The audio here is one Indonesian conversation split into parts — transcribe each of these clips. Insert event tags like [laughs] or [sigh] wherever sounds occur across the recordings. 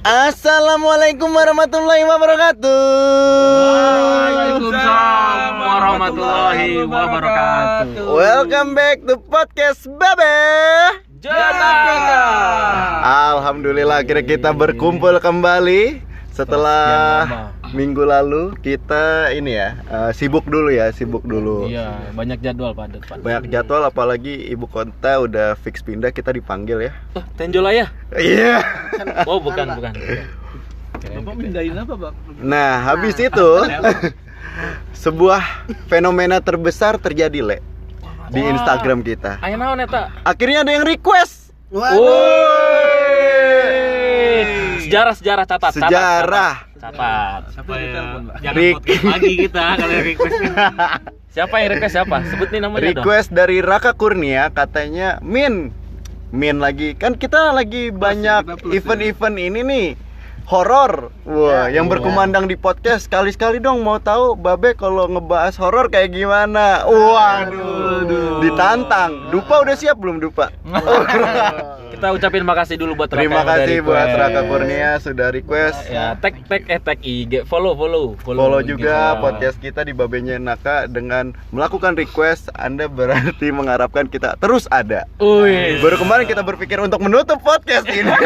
Assalamualaikum warahmatullahi wabarakatuh. Waalaikumsalam warahmatullahi wabarakatuh. Welcome back to podcast Babe. Jakarta. Alhamdulillah akhirnya kita berkumpul kembali setelah minggu lalu kita ini ya eh, sibuk dulu ya sibuk dulu. Iya, banyak jadwal padat pak. Banyak jadwal apalagi ibu kota udah fix pindah kita dipanggil ya. Oh, Tenjol ayah. Iya. [laughs] Oh, bukan, bukan. Bapak mindahin apa, Bang? Nah, habis itu [laughs] sebuah fenomena terbesar terjadi, Le. Di Wah. Instagram kita. Ayah naon eta? Akhirnya ada yang request. Woi. Sejarah sejarah catat. catat, Sejarah. Catat. catat. Siapa yang ditelepon, Pak? Jangan podcast lagi kita kalau request. [laughs] siapa yang request siapa? Sebut nih namanya dong. Request dari Raka Kurnia katanya, "Min, Min lagi. Kan kita lagi banyak kita plus, event-event ini nih." Horor, wah, yang berkumandang di podcast sekali-sekali dong mau tahu Babe kalau ngebahas horor kayak gimana? Waduh, ditantang. Dupa udah siap belum Dupa? [laughs] Kita ucapin makasih dulu buat Raka Terima kasih buat. Raka Kurnia sudah request. Ya, tag tag eh tag IG, follow follow Follow IG juga kita. podcast kita di Babenya Naka dengan melakukan request Anda berarti mengharapkan kita terus ada. Wih, Baru kemarin kita berpikir untuk menutup podcast ini. [laughs]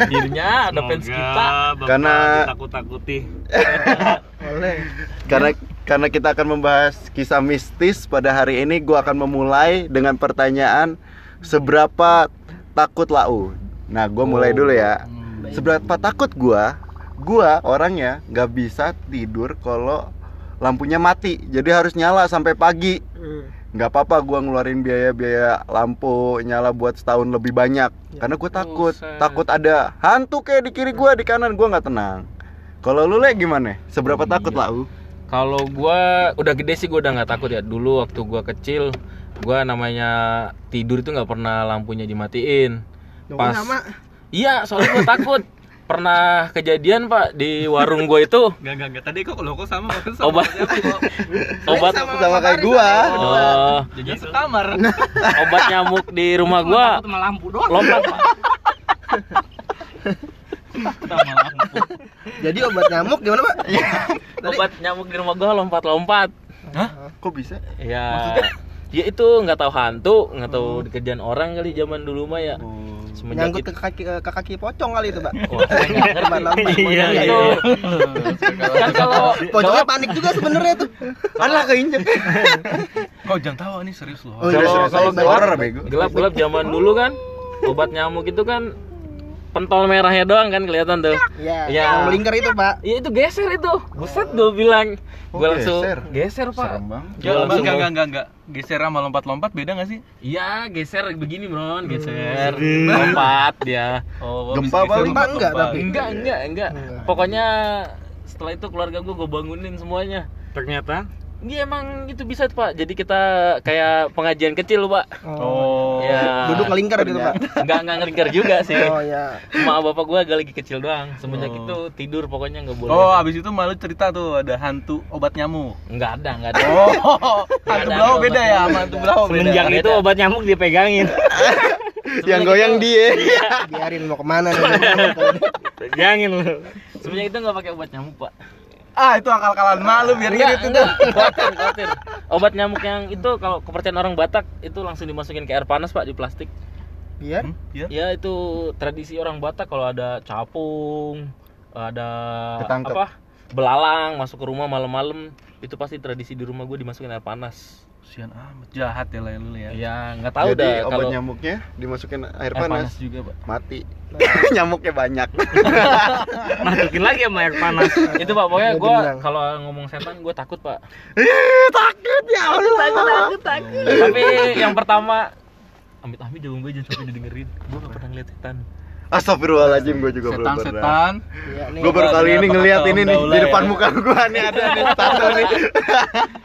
akhirnya ada fans kita. Karena- takut-takuti. [laughs] karena karena kita akan membahas kisah mistis pada hari ini, gua akan memulai dengan pertanyaan seberapa takut lau. Nah, gua mulai dulu ya. Seberapa takut gua? Gua orangnya nggak bisa tidur kalau lampunya mati. Jadi harus nyala sampai pagi. Nggak apa-apa gua ngeluarin biaya-biaya lampu nyala buat setahun lebih banyak. Karena gue takut takut ada hantu kayak di kiri gua di kanan gua nggak tenang. Kalau lu le gimana? Seberapa takut lah u? Kalau gua udah gede sih gua udah nggak takut ya. Dulu waktu gua kecil, gua namanya tidur itu nggak pernah lampunya dimatiin. Pas Iya, soalnya gua takut. [laughs] Pernah kejadian Pak di warung gua itu [laughs] Enggak, enggak, enggak. Tadi kok lo kok sama waktu [laughs] sama obat obat sama kayak gua oh, Jadi sekamar. [laughs] obat nyamuk di rumah gua sama lampu doang. lompat Pak. Sama lampu. Jadi obat nyamuk gimana pak? Obat nyamuk di rumah gua lompat-lompat. kok bisa Ya, ya itu nggak tahu hantu, nggak tahu kejadian orang kali zaman dulu mah ya. Semenjak Nyangkut ke kaki ke kaki pocong kali itu pak. [laughs] Wah. Lompat-lompat. Iya, Iya, itu. Kan kalau Pocongnya panik juga sebenarnya tuh. alah keinjek [laughs] Kok jangan tahu ini serius loh. Oh, iya, kalau serius, kalau gelap gelap zaman dulu kan obat nyamuk itu kan pentol merahnya doang kan kelihatan tuh. Iya. Iya. Yang melingkar itu pak. Iya itu geser itu. Buset gue bilang. Oh, Gue langsung geser. geser, Pak. Serem banget. Gua langsung enggak, enggak, enggak, enggak. Geser sama lompat-lompat beda enggak sih? Iya, geser begini, Bro. Geser. Lompat dia. Oh, Gempa paling lompat, enggak, lompat. tapi. Enggak, enggak, enggak. Pokoknya setelah itu keluarga gue gue bangunin semuanya. Ternyata Dia emang itu bisa Pak. Jadi kita kayak pengajian kecil, Pak. Oh. Ya. Duduk melingkar gitu pak. Enggak enggak ngelingkar juga sih. Oh ya. Cuma bapak gua agak lagi kecil doang. Semenjak Oh. itu tidur pokoknya nggak boleh. Oh, abis itu malu cerita tuh ada hantu obat nyamuk. Nggak ada, nggak ada. Oh, hantu belau beda ya, sama hantu belau beda. Semenjak itu obat nyamuk dipegangin. [laughs] yang goyang dia [laughs] Biarin mau ke mana nih? Pegangin lu. Semenjak itu nggak pakai obat nyamuk, Pak. Ah, itu akal-akalan malu biar Enggak, irit itu. enggak. Khawatir, khawatir. Obat nyamuk yang itu kalau kepercayaan orang Batak itu langsung dimasukin ke air panas, Pak, di plastik. Biar. Hmm, iya. Ya itu tradisi orang Batak kalau ada capung, ada Ketangkep. apa? Belalang masuk ke rumah malam-malam, itu pasti tradisi di rumah gue dimasukin air panas. Sian amat jahat ya lah lu ya. Ya nggak tahu jadi dah obat kalau nyamuknya dimasukin air air panas. panas juga pak. mati [laughs] nyamuknya banyak [laughs] Masukin lagi sama air panas. itu pak pokoknya Nggak gue kalau ngomong setan gue takut pak. Ih, takut ya Allah Tapi yang pertama amit amit jangan gue jangan sampai didengerin. Gue gak pernah ngeliat setan. Astagfirullahaladzim gue juga belum pernah Setan-setan. Iya nih. Gue baru kali ini kata ini nih di ya? depan muka gue nih ada nih tato nih.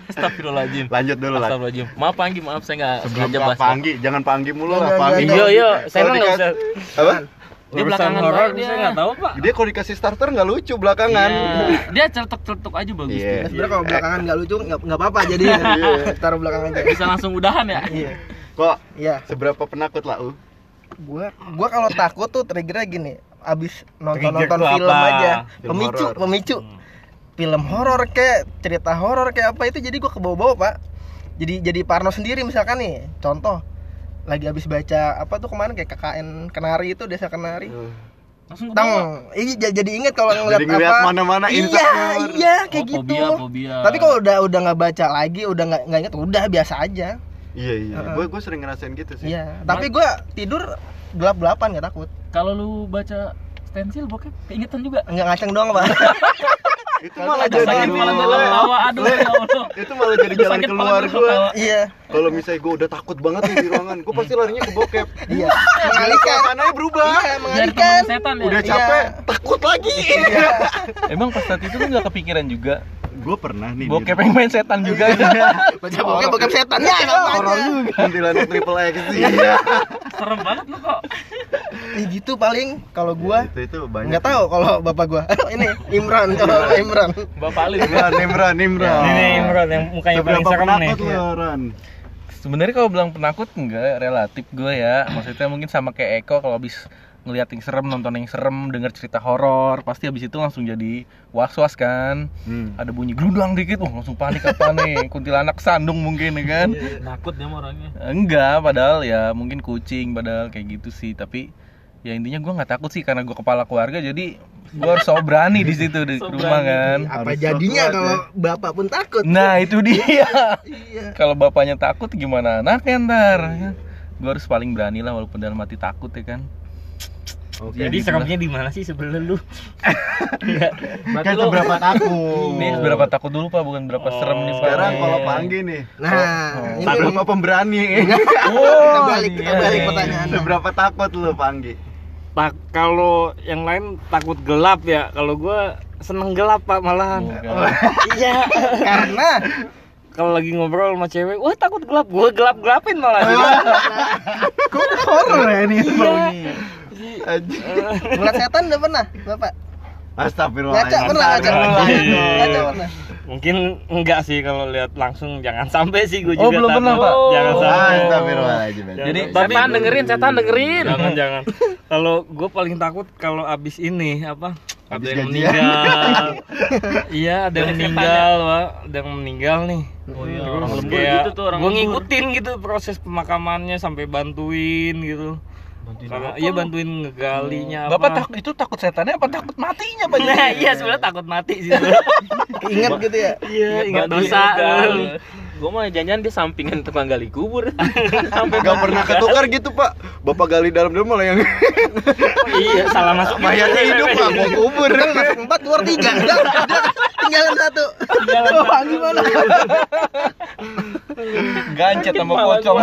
Astagfirullahaladzim. Lanjut dulu lah. Astagfirullahaladzim. Maaf Panggi, maaf saya nggak Sebelum sengaja Pak bahas. Panggi, jangan Panggi mulu lah Panggi. Iya iya, saya nggak usah. Apa? Dia belakangan horor dia. nggak tahu pak. Dia kalau dikasih starter nggak lucu belakangan. Iya. Dia celetuk-celetuk aja bagus Iya. tuh. Sebenarnya kalau belakangan nggak lucu nggak nggak apa-apa jadi taruh belakang aja. Bisa langsung udahan ya. Iya. Kok Iya. seberapa penakut lah, U? Gua gua kalau takut tuh triggernya gini. Abis nonton nonton film apa? aja, Film pemicu horor. pemicu. Hmm. Film horor kayak cerita horor kayak apa itu jadi gua kebawa-bawa pak. Jadi jadi parno sendiri misalkan nih. Contoh lagi habis baca apa tuh kemarin kayak KKN Kenari itu desa Kenari. langsung ke bawah. Tang, iya jadi inget kalau ngeliat Jadi ngeliat apa. mana-mana iya, insecure. iya kayak Oh, gitu. fobia, fobia. Tapi kalau udah udah nggak baca lagi, udah nggak nggak inget, udah biasa aja. Iya iya. Heeh. Gue gue sering ngerasain gitu sih. Iya. Tapi gua tidur gelap gelapan nggak takut. kalau lu baca stensil bokep keingetan juga Nggak ngaceng doang pak. [laughs] Itu malah jadi malah dalam tawa aduh ya Allah Itu malah jadi jalan keluar gue. iya. Kalau misalnya gue udah takut banget nih di ruangan, gue pasti larinya ke bokep. Iya. Mengalihkan. Suasananya berubah. Iya, mengalihkan. setan ya Udah Iya. capek, takut lagi. [laughs] Emang pas saat itu lu nggak kepikiran juga gue pernah nih. bokep yang main setan juga. Baca bokep bokep setan ya aja. juga. Kuntilanak triple X Iya. serem banget lu kok Ya gitu paling kalau gua Itu itu banyak. nggak tahu kalau bapak gua. [laughs] Ini Imran kalau Imran. bapak Ali Imran, Imran, Imran. Ini Imran yang mukanya paling serem nih. Sebenarnya kalau bilang penakut enggak relatif gue ya. Maksudnya mungkin sama kayak Eko kalau habis ngeliat yang serem, nonton yang serem, denger cerita horor, pasti habis itu langsung jadi was-was kan. Hmm. Ada bunyi gerudang dikit, oh langsung panik apa nih? [laughs] Kuntilanak sandung mungkin ya kan? takut dia sama orangnya Enggak, padahal ya mungkin kucing, padahal kayak gitu sih. Tapi ya intinya gue nggak takut sih karena gue kepala keluarga, jadi gue harus so berani di situ di [laughs] So rumah berani. kan. Apa Harus jadinya kuat, kalau ya. bapak pun takut? Nah itu dia. [laughs] Iya. Kalau bapaknya takut gimana anaknya ntar? Gue harus paling berani lah walaupun dalam hati takut ya kan. Oke. Jadi seremnya di mana sih sebenarnya lu? [laughs] berarti Kan lu seberapa takut? Ini berapa takut dulu pak, bukan berapa serem nih pak. Sekarang Nih. kalau Panggi nih, Nah, ini takut sama pemberani. [laughs] kita balik kita iya, balik iya. pertanyaan. Seberapa takut lu Panggi? tak kalau yang lain takut gelap ya kalau gua seneng gelap pak malahan Bukan. [laughs] iya Karena kalau lagi ngobrol sama cewek wah takut gelap gua gelap gelapin malah kok horor ya ini. Anjing. Ngeliat setan udah pernah, Bapak? Astagfirullahaladzim. Ngaca pernah ngaca? Iya. Ngaca pernah. mungkin enggak sih kalau lihat langsung jangan sampai sih gua Oh, juga belum takut. pernah, Pak? jangan Oh. sampai Astagfirullahaladzim. Jadi setan dengerin setan dengerin jangan jangan kalau gue paling takut kalau abis ini apa ada yang gajian. meninggal [laughs] iya ada yang meninggal pak ada yang meninggal nih oh iya orang lembur gitu tuh orang gue ngikutin gitu proses pemakamannya sampai bantuin gitu Bantuin karena apa iya bantuin ngegalinya apa Bapak takut itu takut setannya apa takut matinya pak? nah iya sebenarnya takut mati sih. Ingat gitu ya. iya ingat dosa gali. Gua mah jangan dia sampingan tukang gali kubur. [laughs] Sampai Gak pernah ketukar gitu pak Bapak gali dalam-dalam malah yang iya salah masuk mayatnya hidup pak Mau kubur masuk empat keluar tiga. Tinggalin satu. Wah, gimana? Gancet sama pocong.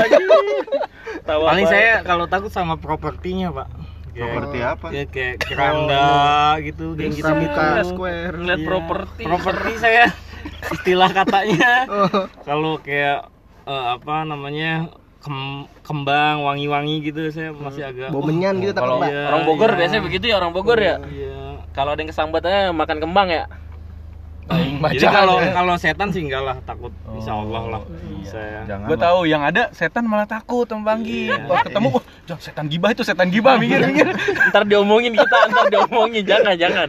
paling saya kalau takut sama propertinya pak Seperti apa? ya kayak keranda gitu kayak gitu Pramuka gitu Square. ngeliat Iya. properti. properti saya istilah katanya Oh. kalau kayak eh, apa namanya kem- kembang wangi-wangi gitu saya masih agak Bau menyan gitu takut, Kalau. Iya, orang Bogor iya. biasanya begitu ya orang Bogor ya. iya Kalau ada yang kesambatnya makan kembang ya. Aing jadi kalau ya. kalau setan sih enggak lah takut insya Allah lah saya Jangan Gue tahu yang ada setan malah takut sama Banggi. Iya. Pas ketemu, wah, jangan setan gibah itu setan gibah mikir-mikir. [laughs] ntar diomongin kita, ntar diomongin jangan jangan.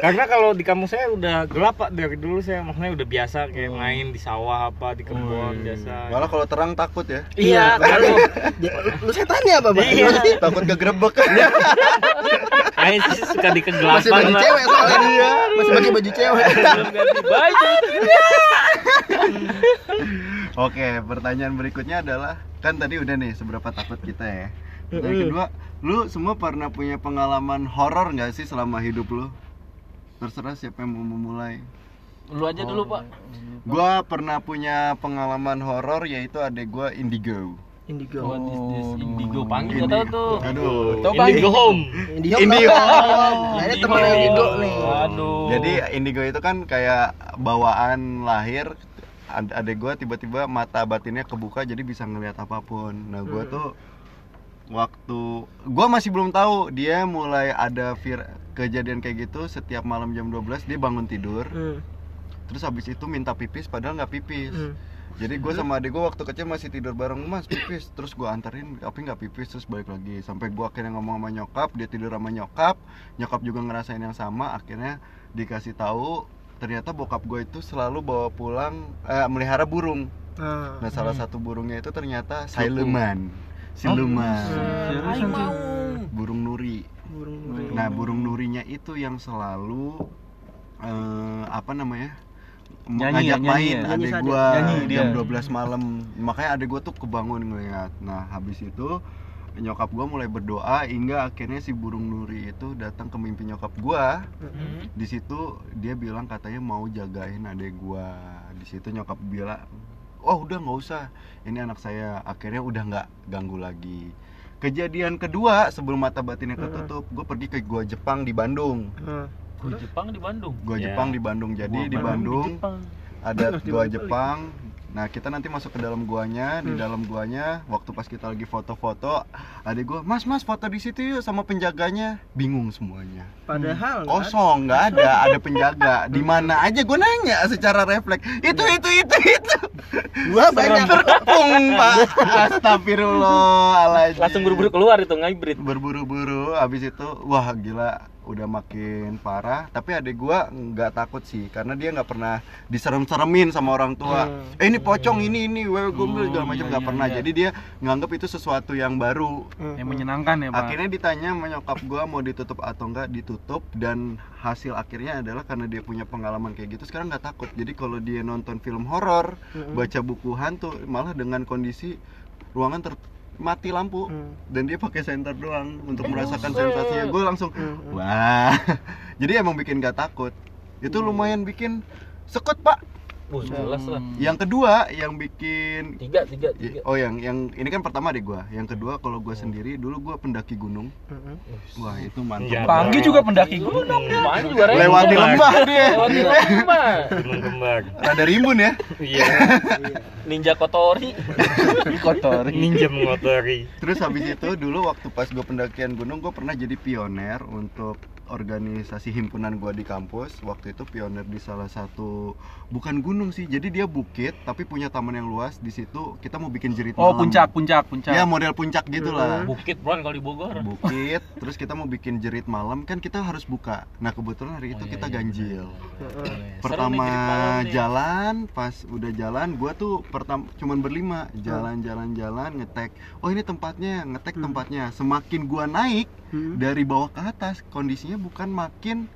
karena kalau di kampung saya udah gelap pak dari dulu saya maksudnya udah biasa kayak main di sawah apa di kebun biasa Malah kalau terang takut ya iya kalau [laughs] Lu setannya apa, Pak? Iya. Takut kegerebek [laughs] Aing sih suka di Masih kegelapan baju Pak. cewek soalnya. Masih pakai baju cewek. Ganti baju. [laughs] Oke pertanyaan berikutnya adalah Kan tadi udah nih seberapa takut kita ya Yang kedua Lu semua pernah punya pengalaman horor nggak sih selama hidup lu? Terserah siapa yang mau memulai Lu aja dulu, Pak. Gua pernah punya pengalaman horor yaitu adek gua Indigo Indigo. What is this indigo panggil enggak tahu tuh. Aduh Tahu Indigo home Indigo. Indigo. Nah, ini temen Indigo nih. Aduh. Jadi indigo itu kan kayak bawaan lahir Ad- adek gua tiba-tiba mata batinnya kebuka jadi bisa ngelihat apa pun. Nah, gua tuh waktu gua masih belum tahu dia mulai ada vir kejadian kayak gitu setiap malam jam 12 dia bangun tidur. Hmm. Terus habis itu minta pipis padahal nggak pipis. Hmm. Jadi gue sama adik gue waktu kecil masih tidur bareng mas pipis. Terus gue anterin tapi nggak pipis? Terus balik lagi. Sampai gue akhirnya ngomong sama nyokap dia tidur sama nyokap. Nyokap juga ngerasain yang sama akhirnya dikasih tahu ternyata bokap gue itu selalu bawa pulang eh, melihara burung. Nah, nah salah satu burungnya itu ternyata siluman. Siluman. Seriusan sih? burung nuri. Burung nuri. Nah, burung nurinya itu yang selalu eh, apa namanya? Nyanyi ya, ngajak nyanyi main ya? Nyanyi adek saja. gua Nyanyi jam dia. 12 malam. Makanya adek gua tuh kebangun ngeliat. Nah, habis itu nyokap gua mulai berdoa hingga akhirnya si burung nuri itu datang ke mimpi nyokap gua. Hmm. Di situ dia bilang katanya mau jagain adek gua. Di situ nyokap bilang, "Oh, udah nggak usah. Ini anak saya." Akhirnya udah nggak ganggu lagi. Kejadian kedua sebelum mata batinnya ketutup, gue pergi ke gua Jepang di Bandung. Nah, Gua Jepang di Bandung. Gua Ya. Jepang di Bandung. Jadi di Bandung ada gua Jepang. Nah, kita nanti masuk ke dalam guanya. Di dalam guanya, waktu pas kita lagi foto-foto, adik gua, "Mas, Mas, foto di situ yuk sama penjaganya." Bingung semuanya. padahal nggak Kosong, nggak ada, ada penjaga. [laughs] Di mana aja gue nanya secara refleks. Itu itu itu itu. gua banyak Terkepung, Pak. Astagfirullahaladzim. Langsung buru-buru keluar itu ngibrit. berburu-buru habis itu wah gila udah makin parah tapi adik gua nggak takut sih karena dia nggak pernah diserem-seremin sama orang tua Hmm. eh ini pocong ini ini wewe gombel Oh, segala macam iya, nggak iya, pernah iya. jadi dia nganggap itu sesuatu yang baru Yang menyenangkan ya, Pak. akhirnya ditanya sama nyokap gua mau ditutup atau enggak ditutup dan hasil akhirnya adalah karena dia punya pengalaman kayak gitu sekarang nggak takut jadi kalau dia nonton film horor Hmm. baca buku hantu malah dengan kondisi ruangan ter mati lampu Hmm. dan dia pakai senter doang untuk Eh, merasakan buset. sensasinya gue langsung Hmm. wah [laughs] jadi emang bikin gak takut itu lumayan bikin sekut pak Wah, jelas lah. Hmm. yang kedua yang bikin Tiga, tiga, tiga. oh yang yang ini kan pertama deh gua yang kedua kalau gua sendiri dulu gua pendaki gunung Hmm. wah itu mantap Iya. Panggi juga pendaki gunung. Lumayan juga lewati Lembah. lembah dia Lewati lembah. Gunung rada rimbun ya Iya. Ninja Kotori. [laughs] Kotor. Ninja mengotori. Terus habis itu dulu waktu pas gue pendakian gunung gue pernah jadi pioner untuk organisasi himpunan gue di kampus. Waktu itu pioner di salah satu bukan gunung sih, jadi dia bukit tapi punya taman yang luas. Di situ kita mau bikin jerit Oh, malam. puncak, puncak, puncak. Ya model puncak gitulah. Bukit Bron kalau di Bogor. Bukit, [laughs] terus kita mau bikin jerit malam kan kita harus buka. Nah kebetulan hari itu Oh, iya, kita iya, ganjil. Pertama nih jerit malam nih. jalan, pas udah jalan, gua tuh pertama cuman berlima, jalan-jalan-jalan ngetek. Oh ini tempatnya, ngetek Hmm. tempatnya. Semakin gua naik Hmm. dari bawah ke atas, kondisinya bukan makin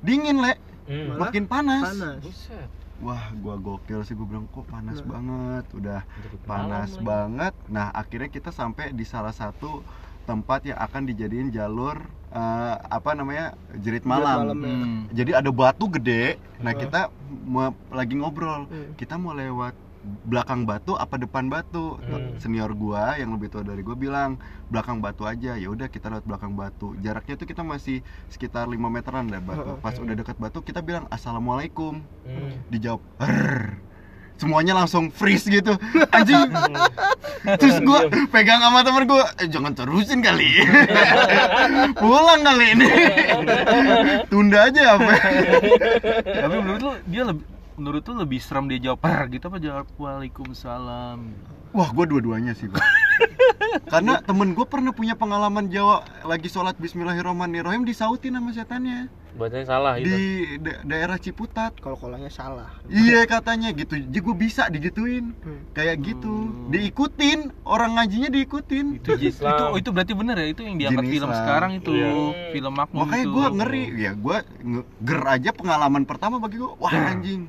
dingin le, Hmm. Makin panas. panas Buset. Wah, gua gokil sih, gua bilang kok panas Nah. banget, udah panas lagi. banget. Nah akhirnya kita sampai di salah satu tempat yang akan dijadiin jalur eh, apa namanya jerit malam. malam. Hmm. Jadi ada batu gede. Nah kita mau- lagi ngobrol. Hmm. Kita mau lewat belakang batu apa depan batu? Hmm. Senior gua yang lebih tua dari gua bilang belakang batu aja. Ya udah kita lewat belakang batu. Jaraknya tuh kita masih sekitar 5 meteran deh batu. Pas udah dekat batu kita bilang assalamualaikum. Hmm. Dijawab "Rrrr." Semuanya langsung freeze gitu. [laughs] Anjing. Terus gua pegang sama temen gua, eh, jangan terusin kali. [laughs] Pulang kali ini. [laughs] Tunda aja apa? Tapi menurut lu dia lebih menurut lu lebih serem dia jawab per gitu apa jawab waalaikumsalam Wah, gue dua-duanya sih, Bang. [laughs] Karena temen gue pernah punya pengalaman Jawa lagi sholat Bismillahirrahmanirrahim disautin sama setannya Bacanya salah itu. di da- daerah Ciputat. kalau kolanya salah Iya katanya gitu. Jadi gue bisa digituin Hmm. kayak gitu. Hmm. Diikutin orang ngajinya diikutin. itu itu Islam. itu berarti bener ya itu yang diangkat Jin film Islam. sekarang itu Iya. film makmum Makanya itu. gue ngeri. Ya gue ger aja pengalaman pertama bagi gue. Wah anjing.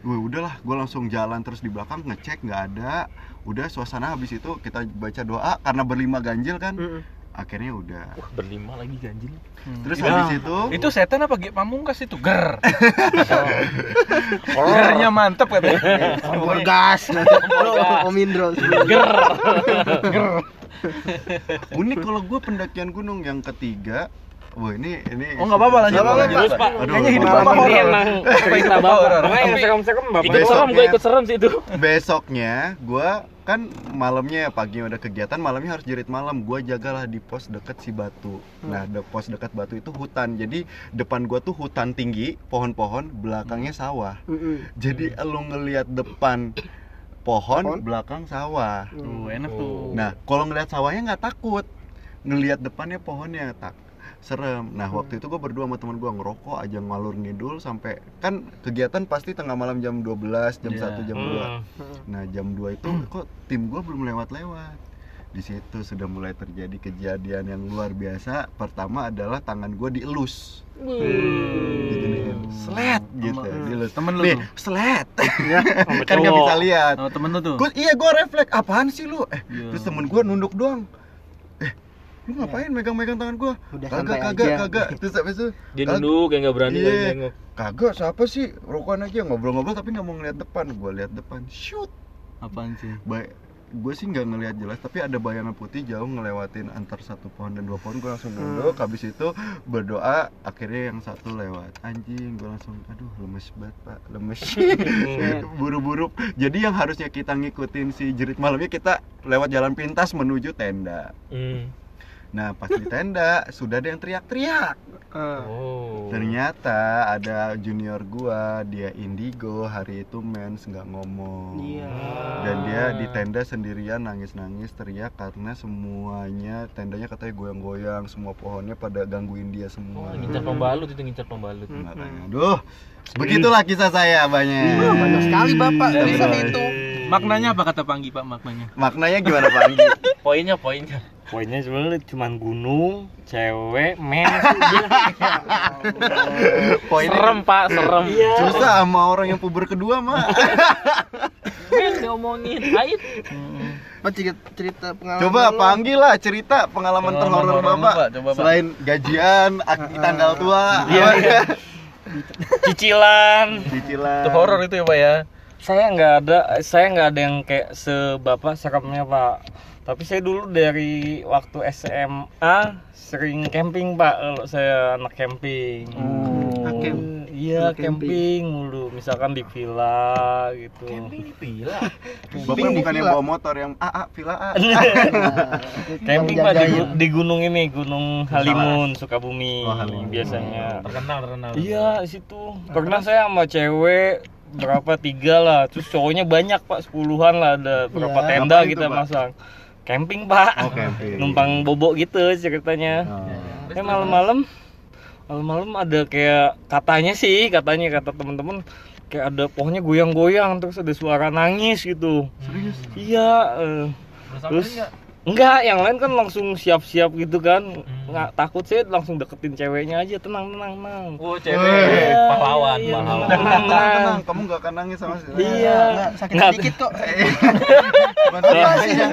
Gue udahlah, gue langsung jalan terus di belakang ngecek nggak ada. Udah suasana habis itu kita baca doa karena berlima ganjil kan. Hmm. Akhirnya udah. Wah, berlima lagi ganjil. Hmm. Terus itu, habis itu itu setan apa Ge Pamungkas itu ger [laughs] gernya mantep katanya kompor gas om Indro unik kalau gue pendakian gunung yang ketiga Wah ini ini Oh, nggak apa-apa, lanjut, Nggak apa-apa. Kayaknya hidup. Bapak Ini horor. emang Cerita bapak. horor. Yang serem-serem bapak. Ikut serem, gue ikut serem sih itu. Besoknya gue kan malamnya ya paginya udah kegiatan malamnya harus jerit malam. Gue jagalah di pos deket si batu. Nah de pos dekat batu itu hutan. Jadi depan gue tuh hutan tinggi pohon-pohon belakangnya sawah. Hmm. jadi lo ngelihat depan pohon, Pohon. belakang sawah. Tuh, enak tuh. Nah, kalau ngelihat sawahnya nggak takut, ngelihat depannya pohonnya tak serem. Nah, waktu itu gue berdua sama teman gue ngerokok aja ngalur ngidul sampai kan kegiatan pasti tengah malam jam 12, jam Iya. 1, jam 2. Nah, jam 2 itu kok tim gue belum lewat-lewat. Di situ sudah mulai terjadi kejadian yang luar biasa. Pertama adalah tangan gue dielus. Diginiin, slet gitu, dielus. Temen lu Nih, slet. Sama [laughs] kan cowok. bisa lihat. Oh, temen lu tuh. Gua, iya gue refleks apaan sih lu eh Iya. terus temen gue nunduk doang lu ngapain megang-megang tangan gue Udah kagak kagak aja. kagak. Terus habis itu Dia "Kag- nunduk kayak nggak berani Iya. lagi nengok. kagak siapa sih? Rokokan aja ngobrol-ngobrol tapi nggak mau ngeliat depan. Gue lihat depan shoot. Apaan sih? baik gue sih nggak ngelihat jelas tapi ada bayangan putih jauh ngelewatin antar satu pohon dan dua pohon. Gue langsung nunduk habis itu berdoa akhirnya yang satu lewat. Anjing gue langsung aduh lemes banget pak. Lemes. [laughs] Buru-buru. Jadi yang harusnya kita ngikutin si jerit malamnya kita lewat jalan pintas menuju tenda. Hmm. Nah pas di tenda sudah ada yang teriak-teriak. Oh. ternyata ada junior gua dia indigo hari itu mens nggak ngomong Iya. dan dia di tenda sendirian nangis-nangis teriak karena semuanya tendanya katanya goyang-goyang semua pohonnya pada gangguin dia Oh, semua ngincar pembalut itu ngincar pembalut. makanya aduh begitulah kisah saya banyak Wah, banyak sekali bapak bisa Iya. itu Maknanya apa kata Panggi, Pak? Maknanya. maknanya gimana Pak Anggi? [laughs] Poinnya poinnya. Poinnya sebenarnya cuma gunung, cewek, men. poinnya Serem pak, serem. susah sama orang yang puber kedua mah Men diomongin. Ait. apa cerita, cerita pengalaman coba lu? panggil lah cerita pengalaman, Pengalaman terhoror bapak Pak. Coba, Pak. selain gajian akdi tanggal tua Iya, iya. Cicilan. cicilan Itu horor itu ya, Pak ya. Saya nggak ada, saya nggak ada yang kayak sebapak seremnya pak. Tapi saya dulu dari waktu SMA sering camping pak. Kalau saya anak camping. Camp. Iya camping. mulu. Misalkan di villa gitu. Camping di villa. [laughs] bapak bukan yang bawa motor yang a a villa a [laughs] Camping pak di, di gunung ini, Gunung Halimun, Sukabumi Oh, Halimun. biasanya. Terkenal terkenal. Iya di situ. Pernah saya sama cewek berapa tiga lah, terus cowoknya banyak pak, sepuluhan lah ada berapa Iya. tenda kita tuh, Pak? Camping pak, Oh, camping. numpang bobo gitu ceritanya. Oh. Eh malam-malam, malam-malam ada kayak katanya sih, katanya kata teman-teman kayak ada pohonnya goyang-goyang terus ada suara nangis gitu. serius Iya. Terus Terus enggak, yang lain kan langsung siap-siap gitu kan. Nggak takut sih langsung deketin ceweknya aja, tenang tenang tenang. Oh cewek, pahlawan, Iya, pahlawan. tenang, tenang tenang tenang. kamu gak akan nangis sama si Iya. Nggak, sakit Nggak- dikit kok [laughs] ya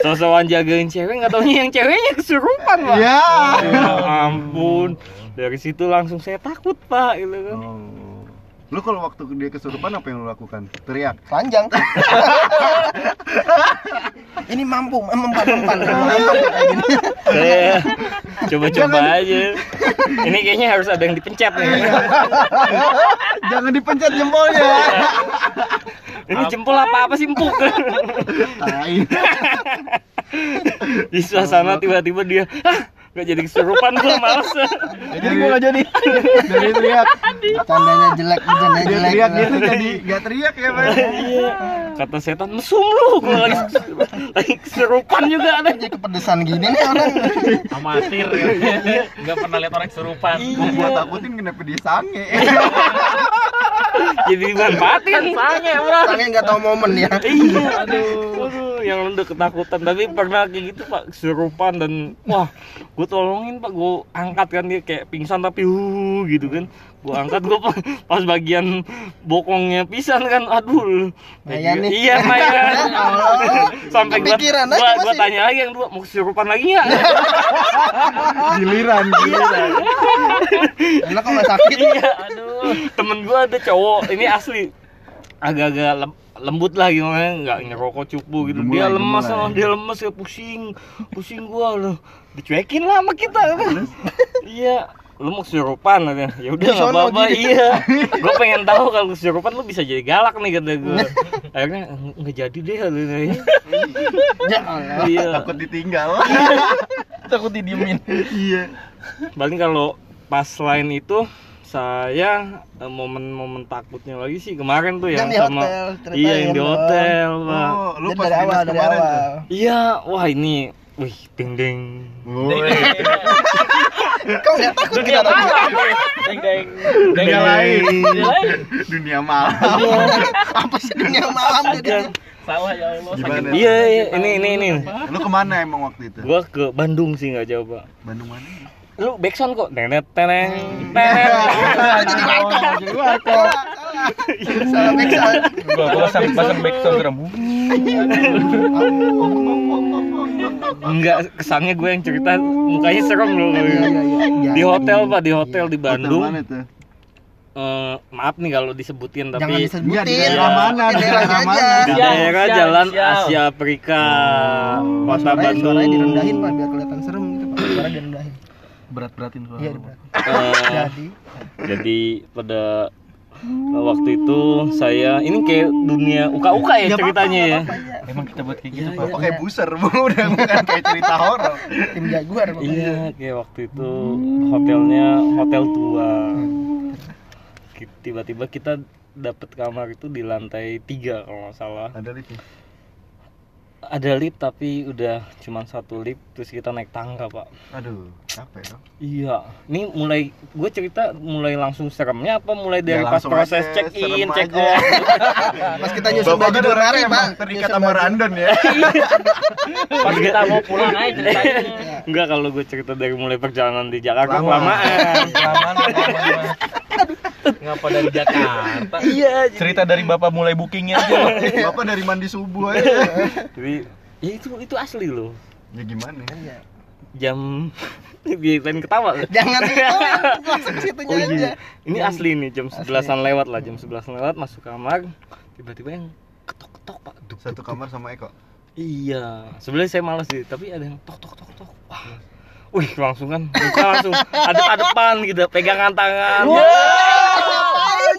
Sosokan jagain cewek nggak taunya yang ceweknya kesurupan pak. ya Ya ampun. Dari situ langsung saya takut pak gitu kan. Oh. Lu kalau waktu dia kesurupan apa yang lu lakukan? Teriak. panjang [laughs] ini mampu mempan mempan Saya coba-coba aja. Ini kayaknya harus ada yang dipencet nih. Jangan dipencet jempolnya. [laughs] Ini jempol apa apa sih empuk. Tai. [laughs] Di suasana tiba-tiba dia "Hah, nggak jadi kesurupan gua males. Jadi gua gak jadi. Jadi teriak. tandanya jelek tandanya Dia jelek teriak dia tuh jadi [laughs] gak teriak ya, Pak. Iya. Kata setan mesum lu gua lagi lagi kesurupan juga ada. jadi kepedesan gini nih orang Amatir ya. Nggak pernah lihat orang kesurupan. Gua gua takutin kenapa dia sange. Jadi manfaatin tanya bro. tangannya nggak tahu momen ya Iya, aduh, yang udah ketakutan. Tapi pernah kayak gitu pak, kesurupan dan wah, gue tolongin pak, gue angkat kan dia kayak pingsan tapi uh gitu kan, gue angkat gue pas bagian bokongnya pisan kan, aduh, Mayan nih. iya mayan, [laughs] sampai gue gua, gua masih. tanya lagi yang dua mau kesurupan lagi nggak? Giliran, giliran. enak kok nggak sakit iya, aduh, temen gue ada cowok, ini asli agak-agak lembut lah gimana nggak ngerokok cupu gitu. Dia Gemulai, lemas gemulai. lah dia lemas ya pusing. Pusing gua loh. Dicuekin lah sama kita. [laughs] Iya. Lu mau kesurupan katanya. Ya udah nggak apa-apa. gitu. iya. Gua pengen tahu kalau kesurupan lu bisa jadi galak nih kata gua. [laughs] Akhirnya nggak jadi deh katanya. [laughs] Ya iya. Takut ditinggal. Takut didiemin. Iya. paling kalau pas lain itu saya eh, momen-momen takutnya lagi sih kemarin tuh yang Yang di sama hotel, iya yang di dong. hotel pak Oh, lu pas dari awal dari awal tuh. iya wah ini wih ding ding Woi, kau [laughs] nggak takut kita tadi deng deng dunia lain. Dunia lain. Dunia malam. apa sih dunia malam jadi Sawah ya Allah. Gimana? iya iya ini ini ini Lu ke mana emang waktu itu? gua ke Bandung sih nggak jauh pak Bandung mana? Lu backsound kok? Tenet teneng teneng jadi warkop salah make sound Gua gua pasang pasang back sound drum. Enggak, kesannya gue yang cerita mukanya serem loh. iya iya iya. Di hotel pak, di hotel di Bandung. Eh, maaf nih kalau disebutin jangan tapi disebutin di daerah mana? Daerah mana? daerah Jalan. Asia Afrika, kota suaranya, Bandung. suaranya direndahin pak biar kelihatan serem gitu pak. Suara direndahin Berat-beratin suara. iya berat. Eh, jadi jadi pada waktu itu saya ini kayak dunia uka-uka ya apa-apa, ceritanya ya. nggak apa-apa, iya. Emang kita buat kayak gitu, Iya, Pak. Kok kayak buser, [laughs] udah bukan kayak cerita horor. tim jaguar. Iya, kayak waktu itu hotelnya hotel tua. Tiba-tiba kita dapat kamar itu di lantai tiga kalau nggak salah. Ada lift ya? Ada lift tapi udah cuman satu lift terus kita naik tangga pak. Aduh, capek dong. Iya, ini mulai gue cerita mulai langsung seremnya apa mulai dari Ya, pas proses aja, check in, check out. [laughs] pas kita nyusun Bapak baju kan dua hari pak terikat sama random ya. [laughs] Pas kita mau pulang aja ceritanya. Enggak kalau gue cerita dari mulai perjalanan di Jakarta Lama. kelamaan. [laughs] Kelamaan, Ngapa dari Jakarta? iya, Cerita dari Bapak mulai bookingnya aja. [laughs] Bapak dari mandi subuh aja. jadi ya itu itu asli loh. Ya gimana? Iya. Jam [laughs] biar pengen ketawa. jangan [laughs] langsung ke situ Oh aja iya. Ini asli nih jam. 11-an lewat lah, jam 11 lewat masuk kamar. Tiba-tiba yang ketok-ketok, Pak. Duk, Satu kamar sama Eko. Iya, sebenarnya saya malas sih, tapi ada yang tok tok tok tok. Wah. Wih, langsung kan, muka langsung adep-adepan gitu, pegangan tangan.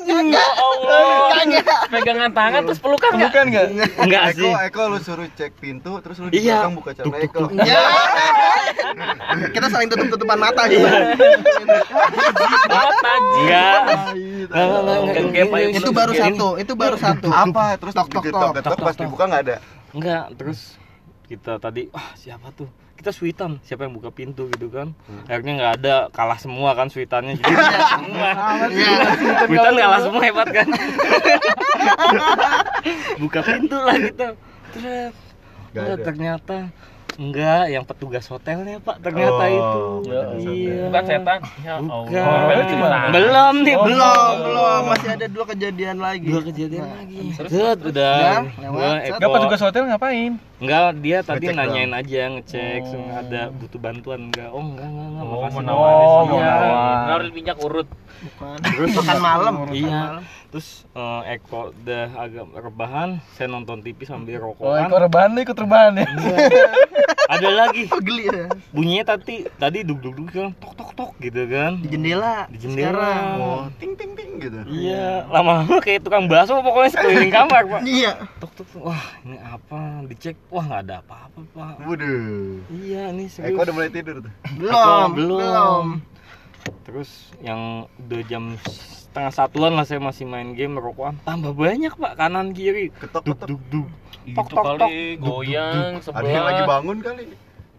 Ya Allah. Pegangan tangan terus pelukan enggak? Bukan enggak? Enggak Eko, sih. Eko lu suruh cek pintu, terus lu di Iya. belakang buka celana Eko. Ya. kita saling tutup tutupan mata gitu Mata Enggak. Iya, Enggak, enggak, enggak, enggak. itu baru satu itu baru satu Apa? Terus Tok, tok, tok. pas dibuka nggak ada. Enggak, terus kita tadi, wah siapa tuh? Kita sweetan, siapa yang buka pintu gitu kan? Akhirnya nggak ada, kalah semua kan sweetannya. Jadi [laughs] kalah semua. Iya. Sweetan kalah semua hebat kan? [laughs] buka pintu lah kita. Terus ada. ternyata enggak, yang petugas hotelnya Pak ternyata Oh, itu. petugas Iya. Bukan setan. Ya Bukan. Allah. Belum nih, belum belum. belum masih ada dua kejadian lagi Dua kejadian lagi. Terus? Set, udah. Udah, petugas hotel ngapain? Enggak, dia tadi Ngecek nanyain aja, ngecek, Oh. oh. ada butuh bantuan enggak? Oh, enggak, enggak, enggak. Oh, makasih. Oh, Iya. menawar. Nawarin minyak urut. bukan Terus makan malam Iya. Terus eh, Eko udah agak rebahan, saya nonton TV sambil Oh, rokokan. ikut rebahan ikut rebahan ya. ada lagi. [laughs] oh geli ya Bunyinya tadi tadi duk duk duk kan tok tok tok gitu kan. di jendela Di jendela. sekarang. Oh, ting ting ting gitu. Iya, lama-lama kayak tukang bakso pokoknya sekeliling [laughs] kamar, Pak. iya Tok tok tok. Wah, ini apa? Dicek. Wah, nggak ada apa-apa, Pak. Waduh. Iya, ini serius. Eko udah mulai tidur tuh. belum belum. Terus yang udah jam setengah satuan lah saya masih main game rokokan tambah banyak pak. Kanan kiri. Ketok duk ketok. duk duk. Itu tok tok tok. kali goyang Ada yang lagi sebelah. bangun kali.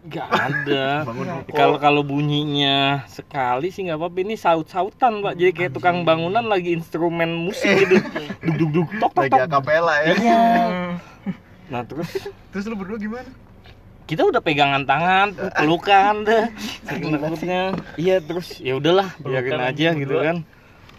nggak ada. [laughs] Bangun rokok. kalau kalau bunyinya sekali sih nggak apa-apa. Ini saut sautan pak. Jadi kayak tukang bangunan lagi instrumen musik gitu. [laughs] Duk duk duk tok tok lagi akapela ya. iya. [laughs] Nah terus? Terus lu berdua gimana? kita udah pegangan tangan pelukan deh saking takutnya iya terus? Ya udahlah biarin aja gitu kan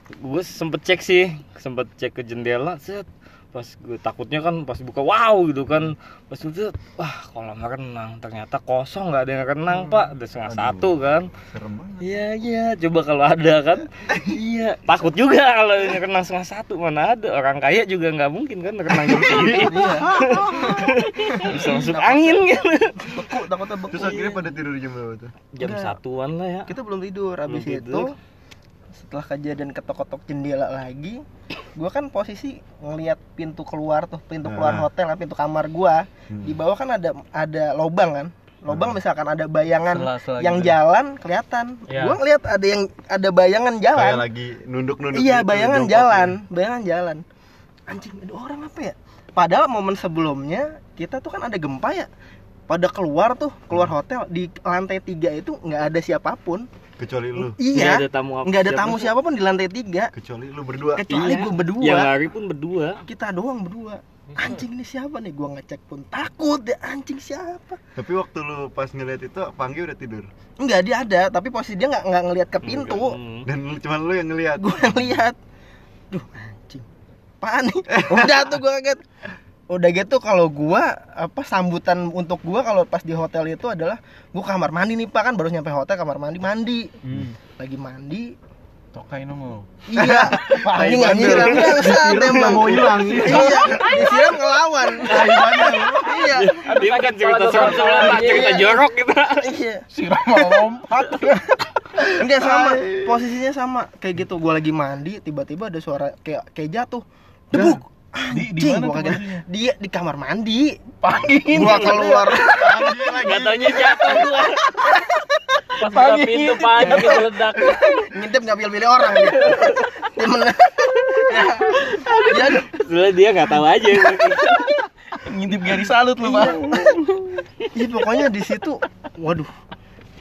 gue sempet cek sih sempet cek ke jendela set. Pas gue takutnya kan pas buka wow gitu kan. Pas itu wah kolam renang. Ternyata kosong nggak ada yang renang pak. Udah setengah Aduh. satu kan. Serem banget. iya iya. Coba kalau ada kan. [laughs] Iya. Takut juga kalau ini renang setengah satu. Mana ada. Orang kaya juga nggak mungkin kan renang jam segitu [laughs] bisa masuk angin gitu. beku takutnya beku. Terus akhirnya pada tidur jam berapa tuh? jam satuan lah ya. Kita belum tidur Belum habis itu tidur. Setelah kejadian ketok-ketok jendela lagi gua kan posisi ngelihat pintu keluar tuh pintu keluar Nah. hotel pintu kamar gua Hmm. di bawah kan ada ada lobang kan lobang misalkan ada bayangan Sela-sela yang gitu. jalan kelihatan Iya. gua ngeliat ada yang ada bayangan Kayak jalan lagi nunduk-nunduk iya gitu, bayangan jongkok jalan ya. bayangan jalan anjing ada orang apa ya padahal momen sebelumnya kita tuh kan ada gempa ya pada keluar tuh keluar Hmm. hotel di lantai tiga itu nggak ada siapa pun Kecuali lu. Nggak iya ada tamu apa nggak ada siapa. tamu siapa pun di lantai tiga. Kecuali lu berdua. Kecuali Iya. gue berdua. Yang hari pun berdua. kita doang berdua. Anjing ini siapa nih? Gua ngecek pun takut deh anjing siapa? Tapi waktu lu pas ngeliat itu Panggi udah tidur? Enggak dia ada tapi posisi dia nggak nggak ngelihat ke pintu. Dan cuma lu yang ngeliat? Gue lihat duh anjing. Apaan nih? Udah tuh gue kaget udah gitu kalau gua apa sambutan untuk gua kalau pas di hotel itu adalah gua kamar mandi nih pak kan baru nyampe hotel kamar mandi mandi. Hmm. lagi mandi. Tokai nongol. iya. [laughs] Anjing nggak nyiram nggak emang mau hilang iya disiram ngelawan. Iya. Dia kan cerita serem-serem, Iya. cerita jorok gitu. iya. Siram lompat. enggak sama. Posisinya sama. Kayak gitu gua lagi mandi tiba-tiba ada suara kayak kayak jatuh. Debuk Di di mana gua tuh dia di kamar mandi Pagi ini. gua keluar Gak taunya jatuh gua. Pas buka pintu pagi meledak. ngintip nggak pilih-pilih orang dia temen dia dia gak tahu aja. Ngintip Gary Salut lu, Pak. ya pokoknya di situ waduh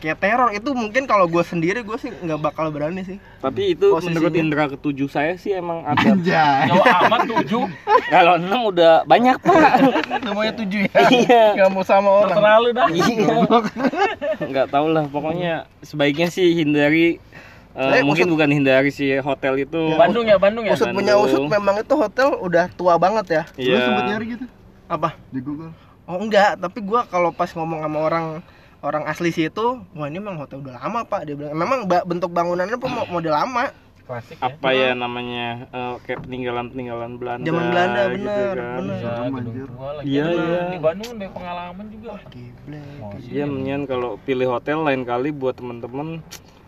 kayak teror itu mungkin kalau gue sendiri gue sih nggak bakal berani sih Tapi itu Posisinya. menurut indera ketujuh saya sih emang [laughs] ada. Jauh amat tujuh. [laughs] Kalau enam udah banyak pak. [laughs] Namanya tujuh ya. Iya. Gak mau sama orang. Terlalu dah. Iya. Nggak tahu lah. Pokoknya sebaiknya sih hindari. eh, Saya mungkin usut- bukan hindari si hotel itu. Bandung ya, Bandung ya. usut punya Bandung. usut memang itu hotel udah tua banget ya Lu Iya. sempet nyari gitu apa di Google oh enggak tapi gue kalau pas ngomong sama orang orang asli situ wah ini memang hotel udah lama pak dia bilang memang bentuk bangunannya pun mo- model lama Klasik ya. Apa ya namanya eh, kayak peninggalan peninggalan Belanda. Zaman Belanda, gitu bener, kan. bener. Iya, Serem, gedung tua lagi. Iya, Bener. iya. Di Bandung banyak pengalaman juga. Iya, mendingan kalau pilih hotel lain kali buat temen-temen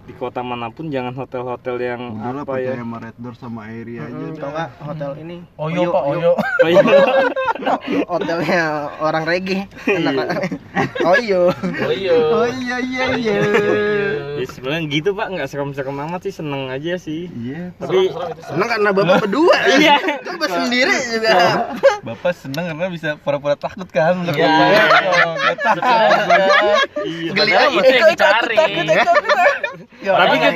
di kota mana pun jangan hotel-hotel yang Udah apa ya. sama Red Door sama Airi aja Hmm, tau nggak hotel ini Oyo, Pak, Oyo. [laughs] Oh, iya. [laughs] hotelnya orang reggae enak oh iya Oh iya. Oh iya iya iya Ya sebenarnya gitu pak, nggak serem-serem amat sih, seneng aja sih. Iya Tapi seneng karena bapak berdua [laughs] Iya. coba sendiri juga Bapak seneng karena bisa pura-pura takut kan. Iya. Bapak. Gak takut. iya. geli yang dicari. Tapi kayak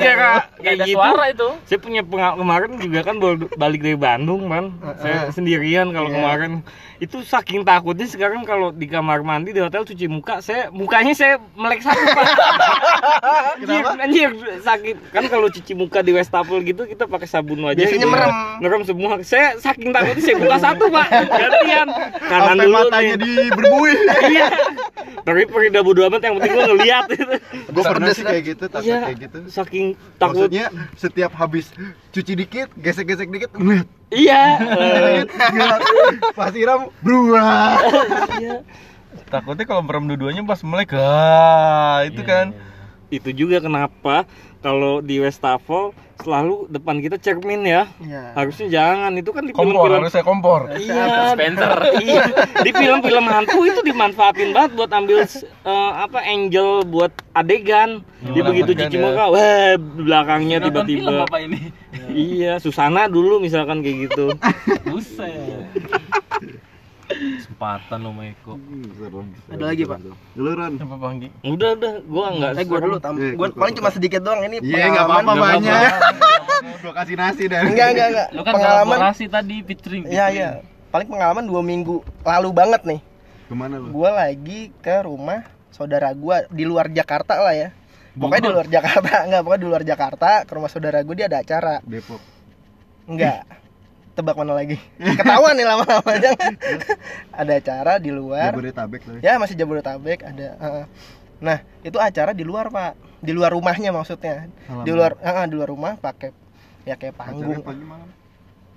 ada gitu, suara itu. saya punya pengal kemarin juga kan balik dari Bandung kan, saya sendirian kalau kemarin itu saking takutnya sekarang kalau di kamar mandi di hotel cuci muka, saya mukanya saya melek satu pak. [laughs] anjir, anjir sakit kan kalau cuci muka di wastafel gitu kita pakai sabun aja. Biasanya gitu. merem. merem semua. Saya saking takutnya saya buka satu pak, gantian kanan Sampai dulu matanya nih. di berbuih iya. Tapi perida bodo amat yang penting gua ngeliat itu. Gue pernah sih kayak gitu takut Iya. kayak gitu Saking takut. Maksudnya setiap habis cuci dikit, gesek-gesek dikit, ngeliat Iya. Pas siram, berubah Takutnya kalau merem dua-duanya pas melek. Ah, itu kan. itu juga kenapa kalau di Westafel selalu depan kita cermin ya. Iya. Harusnya jangan, itu kan di Kompor, film-film harus saya kompor. Iya, [laughs] Spencer. iya. Di film-film hantu itu dimanfaatin banget buat ambil eh, apa angel buat adegan. Dia begitu Menyelamatkan cuci ya. muka, wah belakangnya Nonton tiba-tiba. Bapak ini. Iya, Susana dulu misalkan kayak gitu. Buset. Kesempatan lo Meko. Ada lagi, Pak? Lu Ron Apa Panggi? Udah udah, gua nggak Eh, gue dulu tam Eh, gua gua- paling gua- cuma sedikit doang ini Iya nggak apa-apa banyak Gue kasih nasi dan Enggak, enggak, enggak. Lu kan pengalaman. kolaborasi tadi featuring. Iya, iya. Paling pengalaman dua minggu lalu banget nih. Ke mana lu? Gua lagi ke rumah saudara gua di luar Jakarta lah ya. Pokoknya di luar Jakarta, [laughs] enggak, pokoknya di luar Jakarta ke rumah saudara gue dia ada acara. Depok Enggak. Tebak mana lagi? [laughs] Ketahuan nih lama-lama jangan. [laughs] ada acara di luar. Jabodetabek tadi Ya masih Jabodetabek ada. Nah itu acara di luar pak, di luar rumahnya maksudnya. Di luar, heeh, di luar rumah pakai ya kayak panggung. pagi malam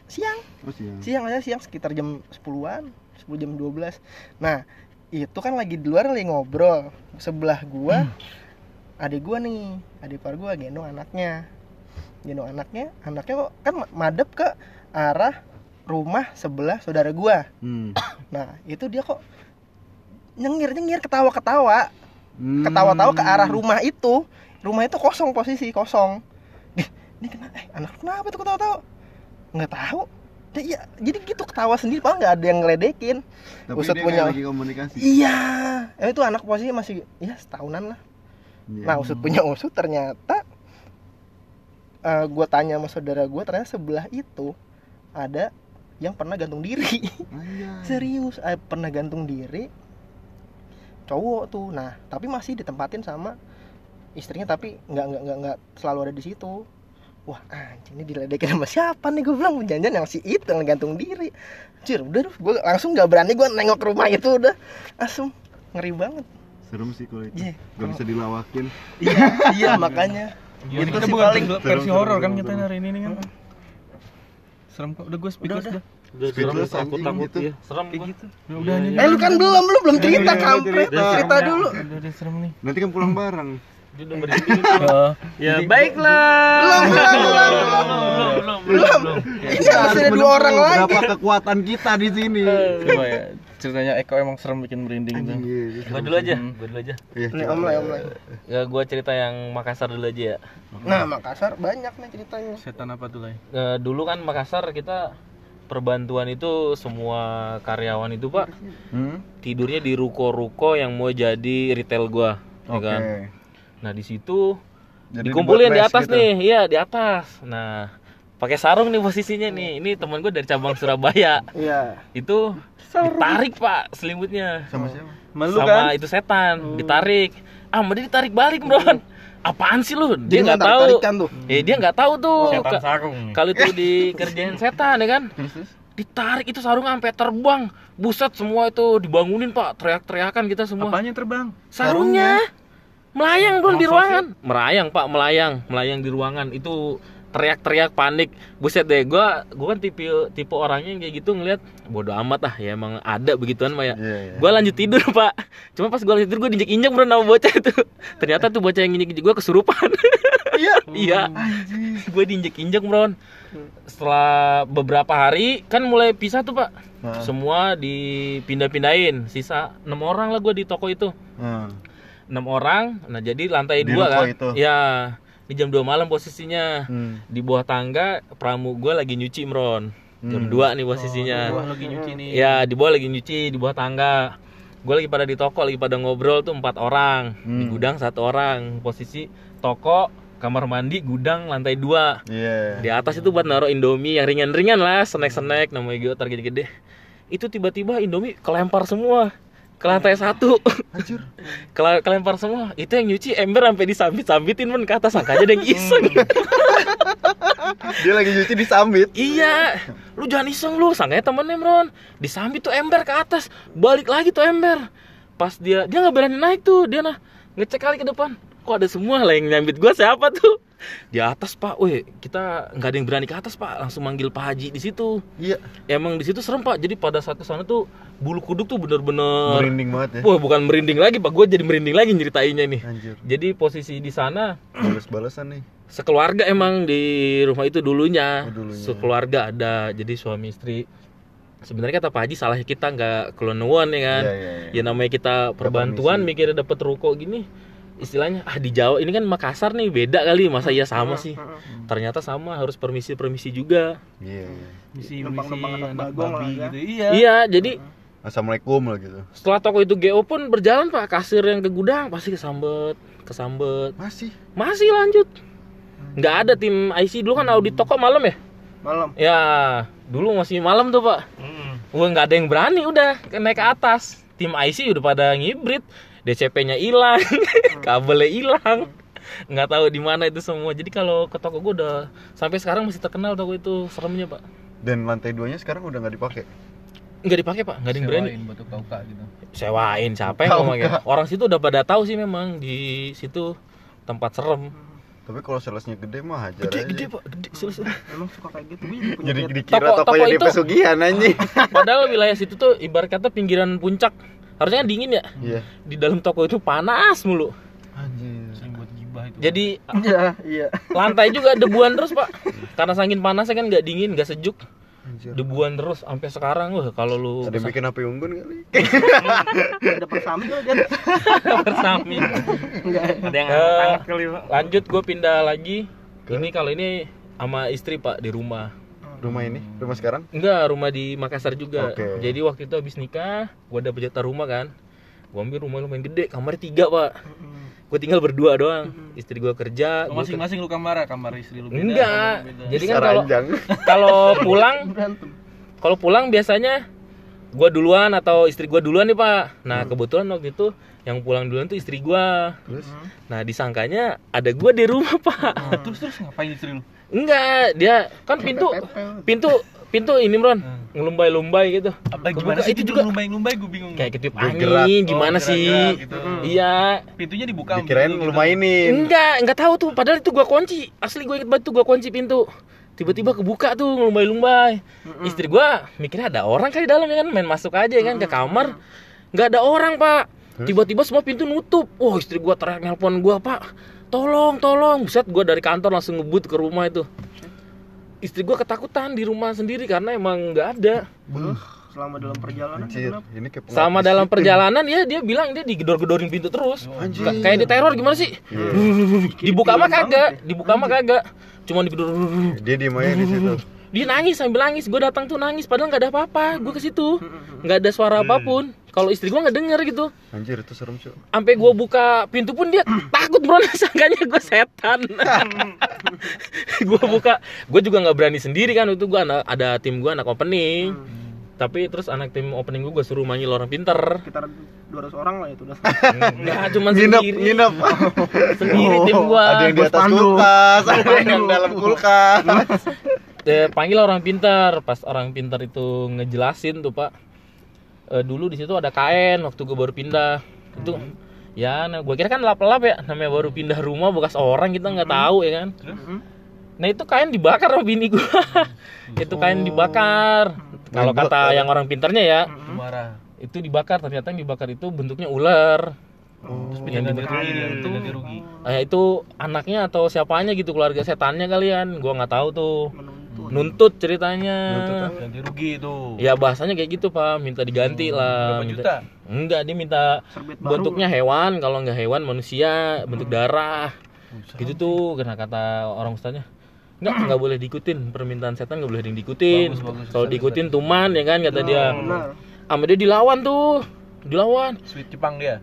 Siang, Oh siang siang aja siang sekitar jam 10-an, 10 jam 12. Nah itu kan lagi di luar lagi ngobrol. Sebelah gua [clears throat] adik gua nih, adik par gua gendong anaknya. Gendong anaknya, anaknya kok kan madep ke arah rumah sebelah saudara gua. Hmm. [coughs] Nah, itu dia kok nyengir-nyengir ketawa-ketawa. Hmm. ketawa-tawa ke arah rumah itu rumah itu kosong posisi kosong Dih, ini kena eh anak kenapa tuh ketawa-tawa nggak tahu Ya, iya jadi gitu ketawa sendiri pak nggak ada yang ngeledekin Tapi dia punya- lagi komunikasi. iya eh, itu anak posisi masih ya setahunan lah Iya. nah usut punya usut ternyata eh gue tanya sama saudara gue ternyata sebelah itu ada yang pernah gantung diri Anjay. [laughs] serius eh, pernah gantung diri cowok tuh nah tapi masih ditempatin sama istrinya tapi nggak nggak nggak nggak selalu ada di situ wah anjing ini diledekin sama siapa nih gue bilang janjian yang si itu yang gantung diri Cir, udah gue langsung nggak berani gue nengok ke rumah itu udah langsung ngeri banget Serem sih kalau itu. Iya. Gak bisa dilawakin. iya iya [laughs] makanya Jadi Itu kita sih bukan paling- versi horor kan kita hari ini nih kan. Serem kok. Udah gue speechless udah. dah. Udah serem takut takut gitu. ya. Serem Kayak gitu. Ya udah Iya, nih. eh lu kan belum lu belum cerita Iya, iya, kampret cerita. cerita dulu Udah udah serem nih. Nanti kan pulang bareng. Dia udah. [laughs] Oh, Ya baiklah. belum belum belum belum ini masih ada dua orang lagi Berapa kekuatan kita di sini. coba ya. Ceritanya Eko emang serem bikin merinding tuh. Iya, Gua dulu aja, gua dulu aja. Iya, nih om Lai, om Lai. Ya gua cerita yang Makassar dulu aja ya. nah Makassar banyak nih ceritanya Setan apa tuh, Lai? Eh, dulu kan Makassar kita perbantuan itu semua karyawan itu pak Hmm? tidurnya di ruko-ruko yang mau jadi retail gua ya Oke. kan nah di situ Jadi dikumpulin di atas gitu. nih iya di atas nah pakai sarung nih posisinya nih ini teman gue dari cabang Surabaya iya itu ditarik pak selimutnya. Sama siapa? Malu sama kan? itu setan ditarik. Ah mau dia ditarik balik bron [laughs] apaan sih lu? Dia nggak tahu tuh. eh dia nggak tahu tuh Setan Ka- sarung nih. kalau itu dikerjain setan ya kan? Ditarik itu sarung sampai terbang buset semua itu dibangunin pak. Teriak-teriakan kita semua. Apanya terbang? sarungnya. Melayang bro di ruangan. Melayang pak melayang. Melayang di ruangan. Itu teriak-teriak panik. Buset deh gua gua kan tipe tipe orangnya yang kayak gitu ngeliat bodoh amat ah ya emang ada begituan mah ya Iya, iya. gua lanjut tidur pak. Cuma pas gua lanjut tidur gua diinjek-injek bro sama bocah itu. [laughs] Ternyata tuh bocah yang injek gua kesurupan. [laughs] Iya. Iya. Gue diinjek-injek bro. Setelah beberapa hari kan mulai pisah tuh pak. Nah. semua dipindah-pindahin. Sisa enam orang lah gue di toko itu. Hmm. enam orang nah jadi lantai Di dua kan. itu? ya di jam 2 malam posisinya Hmm. di bawah tangga pramu gue lagi nyuci mron jam Hmm. 2 nih posisinya Gua lagi nyuci nih. ya di bawah lagi nyuci di bawah tangga gue lagi pada di toko lagi pada ngobrol tuh empat orang di Hmm. gudang satu orang posisi toko kamar mandi gudang lantai dua Iya. di atas itu buat naruh indomie yang ringan-ringan lah snack-snack namanya gue target gede itu tiba-tiba indomie kelempar semua ke lantai satu. Hancur. [laughs] Kela- kelempar semua itu yang nyuci ember sampai disambit-sambitin pun ke atas angkanya ada yang iseng. Dia lagi nyuci disambit. iya. Lu jangan iseng lu. Sangkanya temennya Mron disambit tuh ember ke atas. Balik lagi tuh ember pas dia dia nggak berani naik tuh. Dia nah ngecek kali ke depan kok ada semua lah yang nyambit gua siapa tuh di atas pak, weh kita nggak ada yang berani ke atas pak, langsung manggil Pak Haji di situ. Iya. Emang di situ serem pak, jadi pada saat ke sana tuh bulu kuduk tuh bener-bener, Merinding banget ya. wah bukan merinding lagi pak, gue jadi merinding lagi nyeritainnya nih. Anjir. Jadi posisi di sana Balas-balasan nih. sekeluarga emang di rumah itu dulunya, Oh, dulunya. sekeluarga ada, jadi suami istri. Sebenarnya kata Pak Haji salahnya kita nggak kelonuan ya kan, Iya, iya, iya. ya namanya kita perbantuan mikirnya dapat ruko gini, istilahnya ah di Jawa ini kan Makassar nih beda kali, masa iya sama sih? Ternyata sama harus permisi permisi juga. Iya. iya. Misi misi anak babi ya. gitu. Iya. Iya, jadi Assalamualaikum lah gitu. setelah toko itu GO pun berjalan Pak, kasir yang ke gudang pasti kesambet, kesambet. Masih. Masih lanjut. Nggak ada tim IC dulu kan audit toko malam ya? malam Ya, dulu masih malam tuh Pak. Mm. Wah nggak ada yang berani udah naik ke atas. Tim IC udah pada ngibrit, DCP-nya hilang, [laughs] kabelnya hilang. Nggak tahu di mana itu semua. Jadi kalau ke toko gue udah sampai sekarang masih terkenal toko itu seremnya Pak. Dan lantai duanya sekarang udah nggak dipakai. Nggak dipakai Pak, nggak ada yang berani. Sewain batu kauka gitu. Sewain siapa yang ngomongnya? Orang situ udah pada tahu sih memang di situ tempat serem. Tapi kalau salesnya gede mah hajar Gede aja. gede Pak, gede selesai. emang suka kayak gitu Jadi dikira Toko- tokonya toko di itu- pesugihan anjing. [laughs] Padahal wilayah situ tuh ibarat kata pinggiran puncak. Harusnya kan dingin ya. Iya. Di dalam toko itu panas mulu. Anjir. Sering buat gibah itu. Jadi iya iya lantai juga debuan terus pak karena saking panasnya kan nggak dingin nggak sejuk Anjir. debuan terus sampai sekarang wah kalau lu Ada yang bikin HP unggun kali. ada persami tuh dia bersami Ada yang angkat kali pak. lanjut gue pindah lagi ini kalau ini sama istri pak di rumah Rumah ini, rumah sekarang? enggak rumah di Makassar juga. Oke. jadi waktu itu habis nikah gue dapet jatah rumah kan. Gue ambil rumah lumayan gede kamar tiga pak. Gue tinggal berdua doang. Istri gue kerja gua masing-masing lu kamar, kamar istri lu beda. enggak. beda. jadi kan kalau [laughs] kalau pulang [laughs] kalau pulang biasanya gua duluan atau istri gua duluan nih pak. Nah kebetulan waktu itu yang pulang duluan tuh istri gua. Terus? Nah disangkanya ada gua di rumah pak. Nah, [laughs] terus terus ngapain istri lu? enggak dia kan pintu pintu pintu ini bron ngelumbai-lumbai gitu. Apa gimana sih itu juga. ngelumbai-ngelumbai gue bingung. kayak ketiup angin gimana Oh, sih? gerak-gerak gitu. iya. Pintunya dibuka dikirain pintu lu gitu. enggak enggak tahu tuh. Padahal itu gua kunci. Asli gua inget banget tuh gua kunci pintu. Tiba-tiba kebuka tuh ngelumbai-lumbai. Istri gua mikirnya ada orang kali dalam ya kan? Main masuk aja ya kan ke kamar. Nggak ada orang pak tiba-tiba semua pintu nutup. Oh istri gua teriak nelpon gua pak. Tolong tolong. Buset gua dari kantor langsung ngebut ke rumah itu. Istri gua ketakutan di rumah sendiri karena emang nggak ada. Selama dalam perjalanan Anjir, ini kayak sama dalam perjalanan ya dia bilang dia digedor-gedorin pintu terus. Anjir. Ka- kayak di teror gimana sih? [laughs] Dibuka mah kagak dibuka mah kagak. Cuma digedor Dia diem aja di situ. dia nangis sambil nangis gue datang tuh nangis padahal nggak ada apa-apa gue ke situ. [laughs] Nggak ada suara apa pun kalau istri gue nggak denger gitu. Anjir, itu serem, cuy. sampai gue buka pintu pun dia takut bro. [laughs] Sangkanya gue setan. [laughs] Gue buka. Gue juga nggak berani sendiri kan. Itu gue ada tim gue anak opening. Tapi terus anak tim opening gue gue suruh manggil orang pinter. Sekitar 200 orang lah itu udah [laughs] nggak cuma Nginep, sendiri. nginep. sendiri tim gue Ada yang di atas kulkas, ada yang dalam kulkas. Eh, panggil orang pintar pas orang pintar itu ngejelasin tuh pak Eh, dulu di situ ada kain waktu gue baru pindah. Itu ya nah gue kira kan lap-lap ya namanya baru pindah rumah bekas orang kita nggak tahu ya kan? Nah itu kain dibakar sama bini gue itu kain dibakar. Kalau kata yang orang pintarnya ya marah. itu dibakar ternyata yang dibakar itu bentuknya ular. Terus yang ganti dibakar rugi. itu rugi. eh, itu anaknya atau siapanya gitu keluarga setannya kalian. Gue nggak tahu tuh nuntut ceritanya Ganti rugi itu. Ya bahasanya kayak gitu pak, minta diganti lah. Berapa minta- juta? Enggak, dia minta Serbet baru. bentuknya hewan, kalau nggak hewan manusia, bentuk darah. Gitu tuh, karena kata orang ustaznya. Enggak, nggak boleh diikutin permintaan setan nggak boleh diikutin. Kalau diikutin tuman ya kan kata dia. benar Sama dia dilawan tuh, dilawan. Sweet Jepang dia.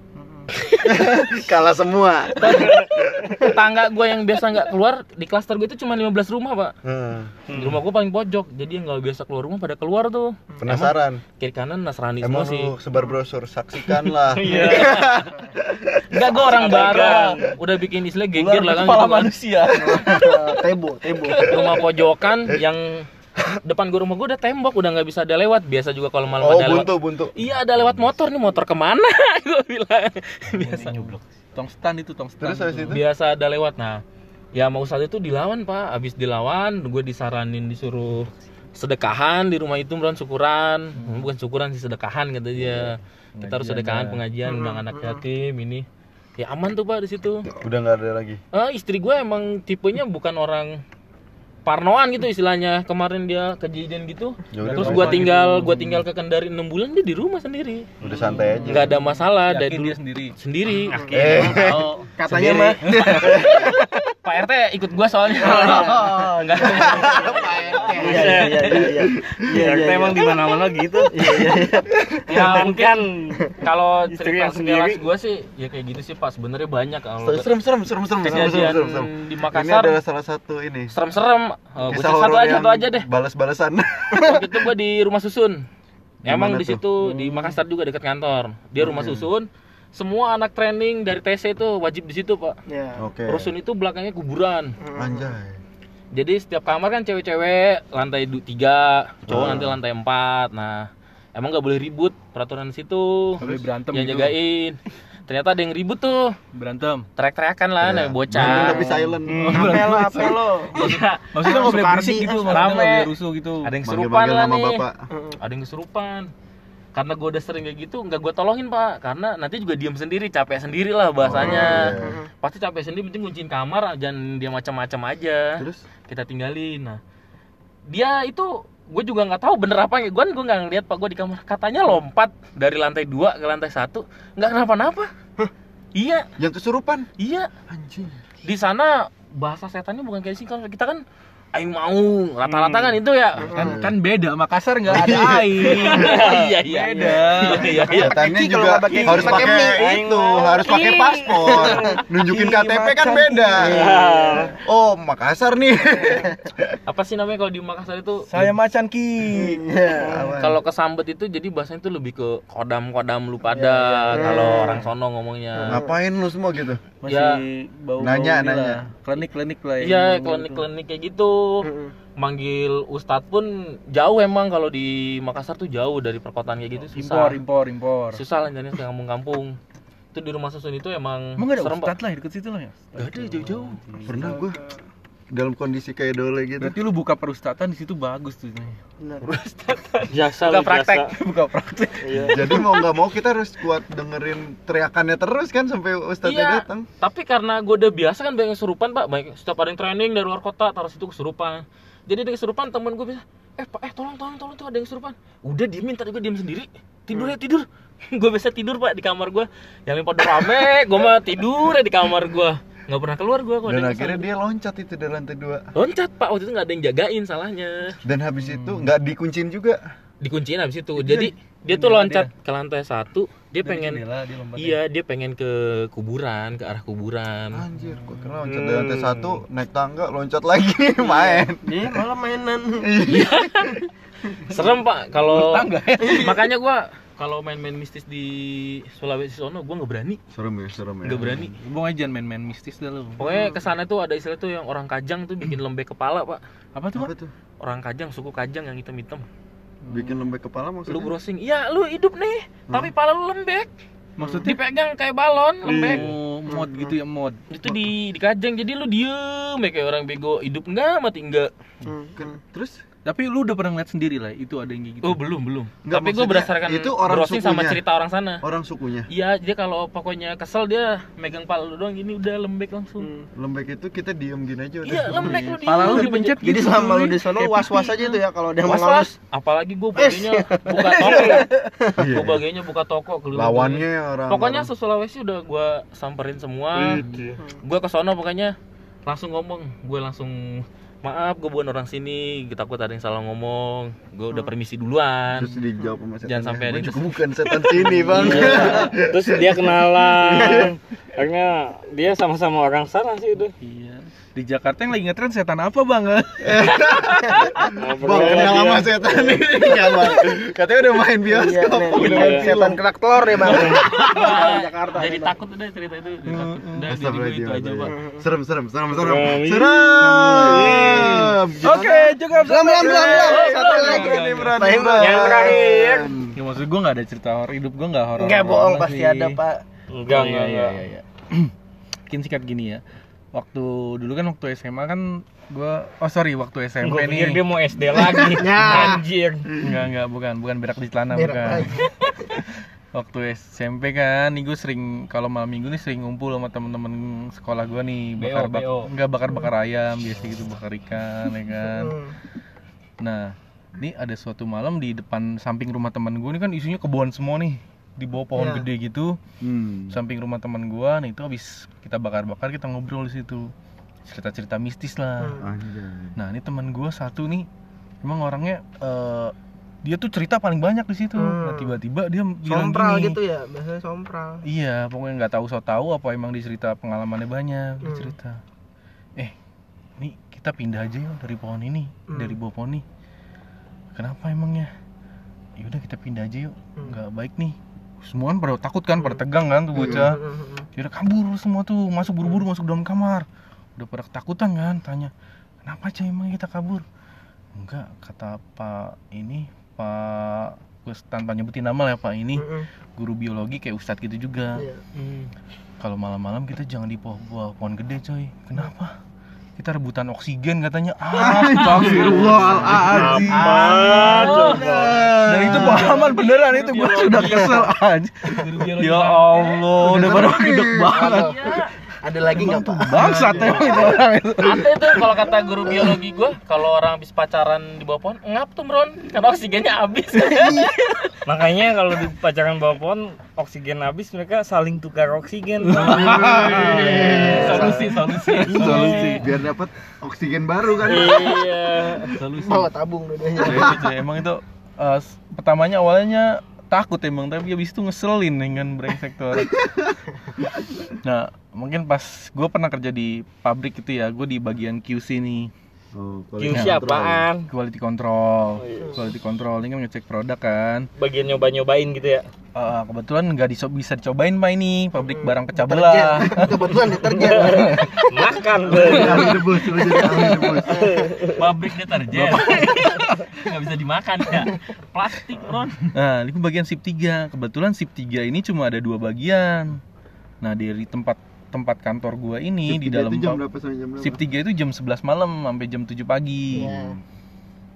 [laughs] Kalah semua. Tetangga gue yang biasa nggak keluar di klaster gue itu cuma 15 rumah pak. Hmm, Di rumah gue paling pojok, jadi yang nggak biasa keluar rumah pada keluar tuh. Penasaran? Kiri kanan Nasrani Emang semua sih. sebar brosur, saksikan lah. [laughs] Enggak, gue orang baru. Udah bikin istilah geger lah kan. Kepala gitu manusia. [laughs] tebo tebo rumah pojokan yang [laughs] depan gua rumah gua udah tembok udah nggak bisa ada lewat. Biasa juga kalau malam Oh, ada lewat buntu, buntu. iya ada lewat motor nih. Motor ke mana? [laughs] Gua bilang. Biasa. Tong stan itu, tong stan. Terus itu? biasa ada lewat. Nah ya mau saat itu dilawan pak. Abis dilawan gue disaranin disuruh sedekahan di rumah itu bukan syukuran. Bukan syukuran sih sedekahan kata dia. Kita harus sedekahan pengajian undang anak yatim ini. Ya aman tuh pak di situ. Udah nggak ada lagi. Ah, istri gue emang tipenya bukan orang parnoan gitu istilahnya. Kemarin dia kejadian gitu. Ya udah, Terus gua tinggal gua tinggal ke Kendari 6 bulan dia di rumah sendiri. Udah santai aja. Nggak ada masalah dari dulu dia sendiri. sendiri. Eh, katanya mah [laughs] Pak RT ikut gua soalnya. [laughs] Enggak. iya iya iya iya Ya, kita emang di mana-mana gitu. [laughs] ya mungkin kalau cerita sekilas gua sih ya kayak gitu sih Pak. Sebenarnya banyak kalau serem serem serem serem serem serem Kejadian serem di Ini Makassar adalah salah satu ini. serem-serem. Oh, gua satu aja satu aja deh. Balas-balasan. waktu itu gue di rumah susun emang di situ di Makassar juga dekat kantor dia rumah susun semua anak training dari TC itu wajib di situ pak ya Oke. rusun itu belakangnya kuburan Anjay. jadi setiap kamar kan cewek-cewek lantai du- tiga cowok Hmm. nanti lantai empat nah emang nggak boleh ribut peraturan di situ Nggak boleh berantem yang gitu. jagain ternyata ada yang ribut tuh Berantem. teriak-teriakan lah Berantem bocah tapi silent. apa lo apa lo Maksudnya nggak boleh berisik gitu, maksudnya nggak rame. boleh rusuh gitu. ada yang kesurupan lah nama nih bapak. ada yang kesurupan karena gue udah sering kayak gitu nggak gue tolongin pak. Karena nanti juga diam sendiri capek sendiri lah bahasanya. Oh, iya. pasti capek sendiri penting kunciin kamar jangan dia macam-macam aja. Terus? Kita tinggalin. Nah dia itu gue juga nggak tahu bener apa ya gue gue nggak ngeliat pak. Gue di kamar. Katanya lompat dari lantai dua ke lantai satu. Nggak kenapa-napa. Iya. Yang kesurupan. iya. Anjing. di sana bahasa setannya bukan kayak sih kita kan aing mau. Rata-rata kan itu ya. Kan kan beda Makassar nggak ada [laughs] air iya iya. Beda. Iya iya Kiki kalau juga pakai- harus pakai itu, harus pakai paspor. [laughs] Nunjukin KTP kan beda. Iya. Oh, Makassar nih. [laughs] apa sih namanya kalau di Makassar itu? Saya macan ki. Kalau kesambet itu jadi bahasanya itu lebih ke kodam-kodam lu pada kalau orang sono ngomongnya. Ngapain lu semua gitu? masih Ya. bau Nanya, nanya. klinik klinik lah ya. Iya, klinik-klinik kayak gitu. Manggil ustadz pun jauh emang kalau di Makassar tuh jauh dari perkotaan kayak gitu impor susah. impor impor Susah lah jadinya ke kampung-kampung. Itu di rumah susun itu emang emang gak ada serem, Pak. ustad lah deket situ lah ya Gak ada jauh-jauh. Pernah gua dalam kondisi kayak dole gitu. berarti lu buka perustatan di situ bagus tuh Benar. [laughs] Jasa Buka lu, praktek. [laughs] jasa. buka praktek Iya. Jadi mau nggak mau kita harus kuat dengerin teriakannya terus kan sampai ustadznya Iya, datang. tapi karena gue udah biasa kan banyak kesurupan pak, banyak setiap ada yang training dari luar kota taruh situ kesurupan. Jadi ada kesurupan temen gue bisa, eh pak, eh tolong tolong tolong tuh ada yang kesurupan. Udah diemin tadi gue diem sendiri, tidur ya tidur. [laughs] gue biasa tidur pak di kamar gue, yang pada rame, gue mah tidur ya di kamar gue, nggak pernah keluar gue. Dan akhirnya dia loncat itu dari lantai dua. loncat pak, waktu itu nggak ada yang jagain salahnya, Dan habis itu nggak dikuncin juga. dikunciin habis itu. Jadi dia tuh loncat ke lantai satu, dia pengen, Jendela, dia iya dia pengen ke kuburan, ke arah kuburan. Anjir, gua kira loncat dari lantai satu, naik tangga, loncat lagi, [laughs] main. Dia malah mainan. [laughs] Serem pak kalau tangga ya makanya gua kalau main-main mistis di Sulawesi sono gua nggak berani. Serem ya, serem ya. nggak berani. Bung aja main-main mistis dah lu. Pokoknya ke sana tuh ada istilah tuh yang orang kajang tuh bikin lembek kepala pak. Apa tuh Apa Pak? tuh? orang kajang suku kajang yang hitam-hitam. Bikin lembek kepala lu maksudnya? browsing. Iya lu hidup nih. Tapi pala lu lembek. Maksudnya? Dipegang kayak balon lembek. Oh, mod gitu ya mod. Itu di di kajang. Jadi lu diem ya kayak orang bego. Hidup enggak mati enggak Kan- Terus? Tapi lu udah pernah ngeliat sendiri lah itu ada yang kayak gitu oh belum belum Enggak, tapi gua maksudnya berdasarkan itu orang browsing sama sukunya. cerita orang sana Orang sukunya. Iya, dia kalau pokoknya kesel dia megang pala lu doang gini udah lembek langsung. Lembek itu kita diem gini aja udah. Iya, lembek lu pala lu dipencet Jadi gitu, selama lu di sono was-was pipi aja tuh. ya kalau Was mengalus. was, apalagi gue bagiannya [laughs] buka toko, Iya. gue bagiannya buka toko keliling. Lawannya orang. Pokoknya se-Sulawesi udah gue samperin semua. Gitu. Gue ke sono pokoknya langsung ngomong, gue langsung maaf gue bukan orang sini, kita takut ada yang salah ngomong. Gue udah permisi duluan. Terus dijawab sama setan. Jangan sampai ada "Gua yang juga [laughs] bukan setan sini, Bang. Terus dia kenalan. [laughs] Akhirnya dia sama-sama orang sana sih udah. iya di Jakarta yang lagi ngetren setan apa bang [laughs] Bang, kenal sama setan ini enggak, [laughs] Bang. Katanya udah main Iya, bioskop. udah iya, main setan kerak telur ya bang. Jakarta. Jadi Bang. takut udah cerita itu. Udah jadi itu aja, Pak. Serem, serem, serem, serem. Serem. Oke cukup Belum, belum, belum, Satu lagi. Pak Imran. Yang terakhir. ya maksud gue gak ada cerita horor hidup gue gak horor Enggak bohong pasti ada pak. Enggak, iya, enggak, iya, enggak. iya, iya. [clears throat] Mungkin singkat gini ya. Waktu dulu kan waktu SMA kan gua oh sorry waktu SMP Gue pikir nih. dia mau SD lagi. [laughs] Anjir. Enggak enggak bukan bukan berak di celana Berak bukan. lagi. [laughs] waktu SMP kan nih gue sering kalau malam minggu nih sering ngumpul sama temen-temen sekolah gua nih bakar bak enggak bakar bakar ayam biasa gitu bakar ikan ya kan. Hmm. Nah, ini ada suatu malam di depan samping rumah teman gue ini kan isinya kebun semua nih di bawah pohon Ya. gede gitu Hmm. samping rumah teman gua nih itu habis kita bakar-bakar kita ngobrol di situ cerita-cerita mistis lah Hmm. Nah ini teman gua satu nih emang orangnya eh, dia tuh cerita paling banyak di situ Hmm. nah tiba-tiba dia bilang Sompral gini gitu ya, biasanya sompral. iya pokoknya nggak tahu so tahu apa emang dicerita pengalamannya banyak dia Hmm. cerita eh nih kita pindah aja yuk dari pohon ini Hmm. dari bawah pohon nih kenapa emangnya yaudah kita pindah aja yuk Hmm. nggak baik nih semua kan pada takut kan pada tegang kan tuh bocah Hmm, hmm, hmm. Kira kabur semua tuh, masuk buru-buru masuk dalam kamar. Udah pada ketakutan kan, tanya, "Kenapa aja emang kita kabur?" Enggak, kata Pak ini, Pak gue tanpa nyebutin nama lah ya Pak ini, guru biologi kayak ustadz gitu juga. Iya. Kalau malam-malam kita jangan di pohon, bawah pohon gede coy. Kenapa? Kita rebutan oksigen katanya. Astagfirullahaladzim. Dan itu pengalaman beneran itu gue sudah kesel aja. Ya Allah, udah pada gede banget. Iya. Ada lagi nggak pak? Bangsat emang itu orang itu. Ada itu kalau kata guru biologi gua, kalau orang habis pacaran di bawah pohon, ngap tuh Bron, karena oksigennya habis. [laughs] Makanya kalau di pacaran bawah pohon oksigen habis mereka saling tukar oksigen. [laughs] solusi, solusi. Solusi biar dapat oksigen baru kan. iya. Solusi. Bawa tabung dua-duanya. Ya, itu, cuy. emang itu eh, pertamanya awalnya takut emang tapi habis itu ngeselin dengan brengsek tuh orang. [laughs] nah mungkin pas gue pernah kerja di pabrik itu ya gue di bagian QC nih Oh, QC apaan? quality control quality control ini kan ngecek produk kan Bagian nyoba-nyobain gitu ya. Eh, kebetulan nggak diso- bisa dicobain pak ini pabrik barang pecah belah [laughs] Kebetulan deterjen. [laughs] Makan. Debus. Pabrik deterjen. [laughs] Nggak bisa dimakan ya. Plastik, Bron. Nah, ini bagian sip 3. Kebetulan sip 3 ini cuma ada dua bagian. Nah, dari tempat tempat kantor gua ini di dalam Itu jam pa- berapa sampai jam berapa? sip 3 itu jam 11 malam sampai jam 7 pagi. Iya.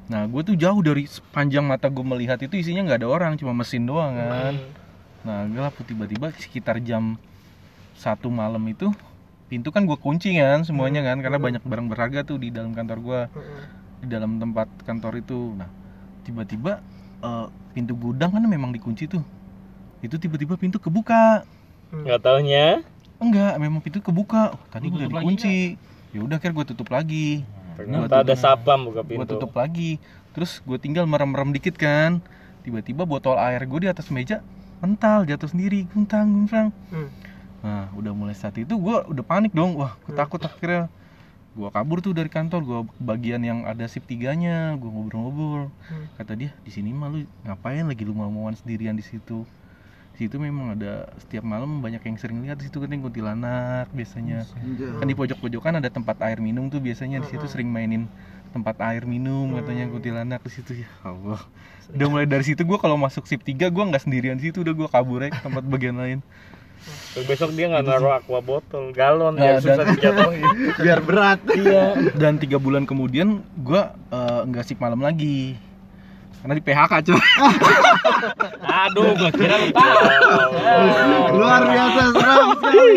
Nah, gue tuh jauh dari sepanjang mata gue melihat itu isinya nggak ada orang, cuma mesin doang kan. Nah, gelap tiba-tiba sekitar jam satu malam itu pintu kan gue kunci kan semuanya kan karena banyak barang berharga tuh di dalam kantor gua di dalam tempat kantor itu. Nah, tiba-tiba eh, pintu gudang kan memang dikunci tuh. Itu tiba-tiba pintu kebuka. Enggak taunya Enggak, memang pintu kebuka. Oh, tadi udah tutup dikunci. Ya udah akhirnya gue tutup lagi. ternyata ada sapam buka Gue pintu. tutup lagi. Terus gue tinggal merem-merem dikit kan. Tiba-tiba botol air gue di atas meja mental jatuh sendiri, guntang guntang. Hmm. Nah, udah mulai saat itu gue udah panik dong. Wah, gue takut akhirnya. Gue kabur tuh dari kantor, gue bagian yang ada sip tiganya, gue ngobrol-ngobrol. Hmm. Kata dia, di sini mah lu ngapain lagi lu mau-mauan sendirian di situ? Di situ memang ada setiap malam banyak yang sering lihat di situ kan yang kuntilanak biasanya. Kan di pojok-pojokan ada tempat air minum tuh biasanya di situ sering mainin tempat air minum katanya kuntilanak di situ ya Allah. Udah mulai dari situ gua kalau masuk sip 3 gua nggak sendirian di situ udah gua kabur aja ke tempat bagian lain. Terus besok dia nggak naruh aqua botol, galon Nah, biar susah dijatuhin. Biar berat. Iya. Dan tiga bulan kemudian gua eh, nggak sip malam lagi. Karena di PHK cuy. [laughs] Aduh, gua kira lu tahu. [laughs] Luar biasa seram sekali.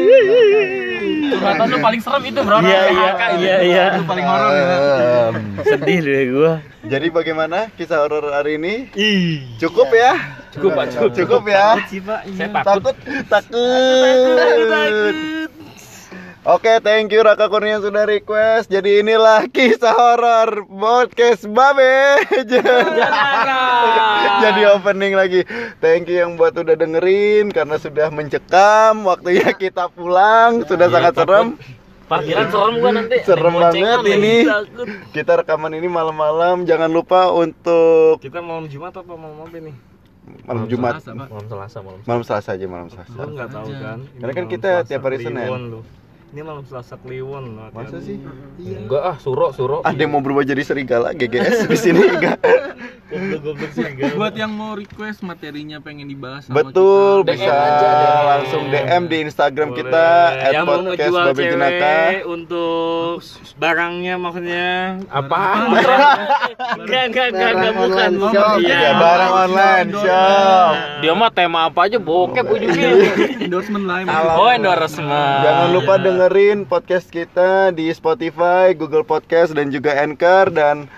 Curhatan lu paling serem itu, Bron. Iya iya PHK itu. iya iya. Itu paling horor ya. Em, Sedih deh gua. Jadi bagaimana kisah horor hari ini? Ih. Cukup ya? Cukup, Pak, cukup. Cukup ya? Pak. Saya Iya. takut. Takut. Takut. Oke, thank you Raka Kurnia yang sudah request. Jadi inilah kisah horor podcast Babe. [laughs] Jadi opening lagi. Thank you yang buat udah dengerin karena sudah mencekam. Waktunya kita pulang. Sudah sangat serem. Parkiran serem gua nanti. [laughs] Serem banget lagi. ini. Takut. Kita rekaman ini malam-malam. Jangan lupa untuk Kita malam Jumat apa malam apa nih? malam Jumat. Selasa. Malam Selasa, malam Malam Selasa aja malam Selasa. Lu nggak tahu kan? Ini Karena kan malam kita Selasa tiap hari Senin. Ini malam Selasa Kliwon. latihan. Masa sih? Enggak ah, suro, suro. Ada yang mau berubah jadi serigala GGS di sini [laughs] enggak? Goblok-goblok. Buat yang mau request materinya pengen dibahas sama Betul, kita. bisa DM aja, DM. langsung DM di Instagram Boleh. kita yang mau ngejual cewek untuk barangnya maksudnya Apaan? enggak enggak enggak enggak bukan online bukan shop. Iya. Ya, barang online shop. Dia mah tema apa aja bokep ujungnya. endorsement lah Oh, endorsement. Jangan lupa dengerin podcast kita di Spotify, Google Podcast dan juga Anchor dan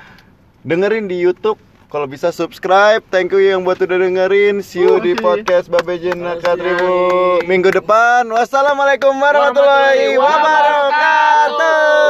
dengerin di YouTube. Kalau bisa subscribe, thank you yang buat udah dengerin. See you di podcast Babe Jenaka Tribu minggu depan. Wassalamualaikum warahmatullahi wabarakatuh.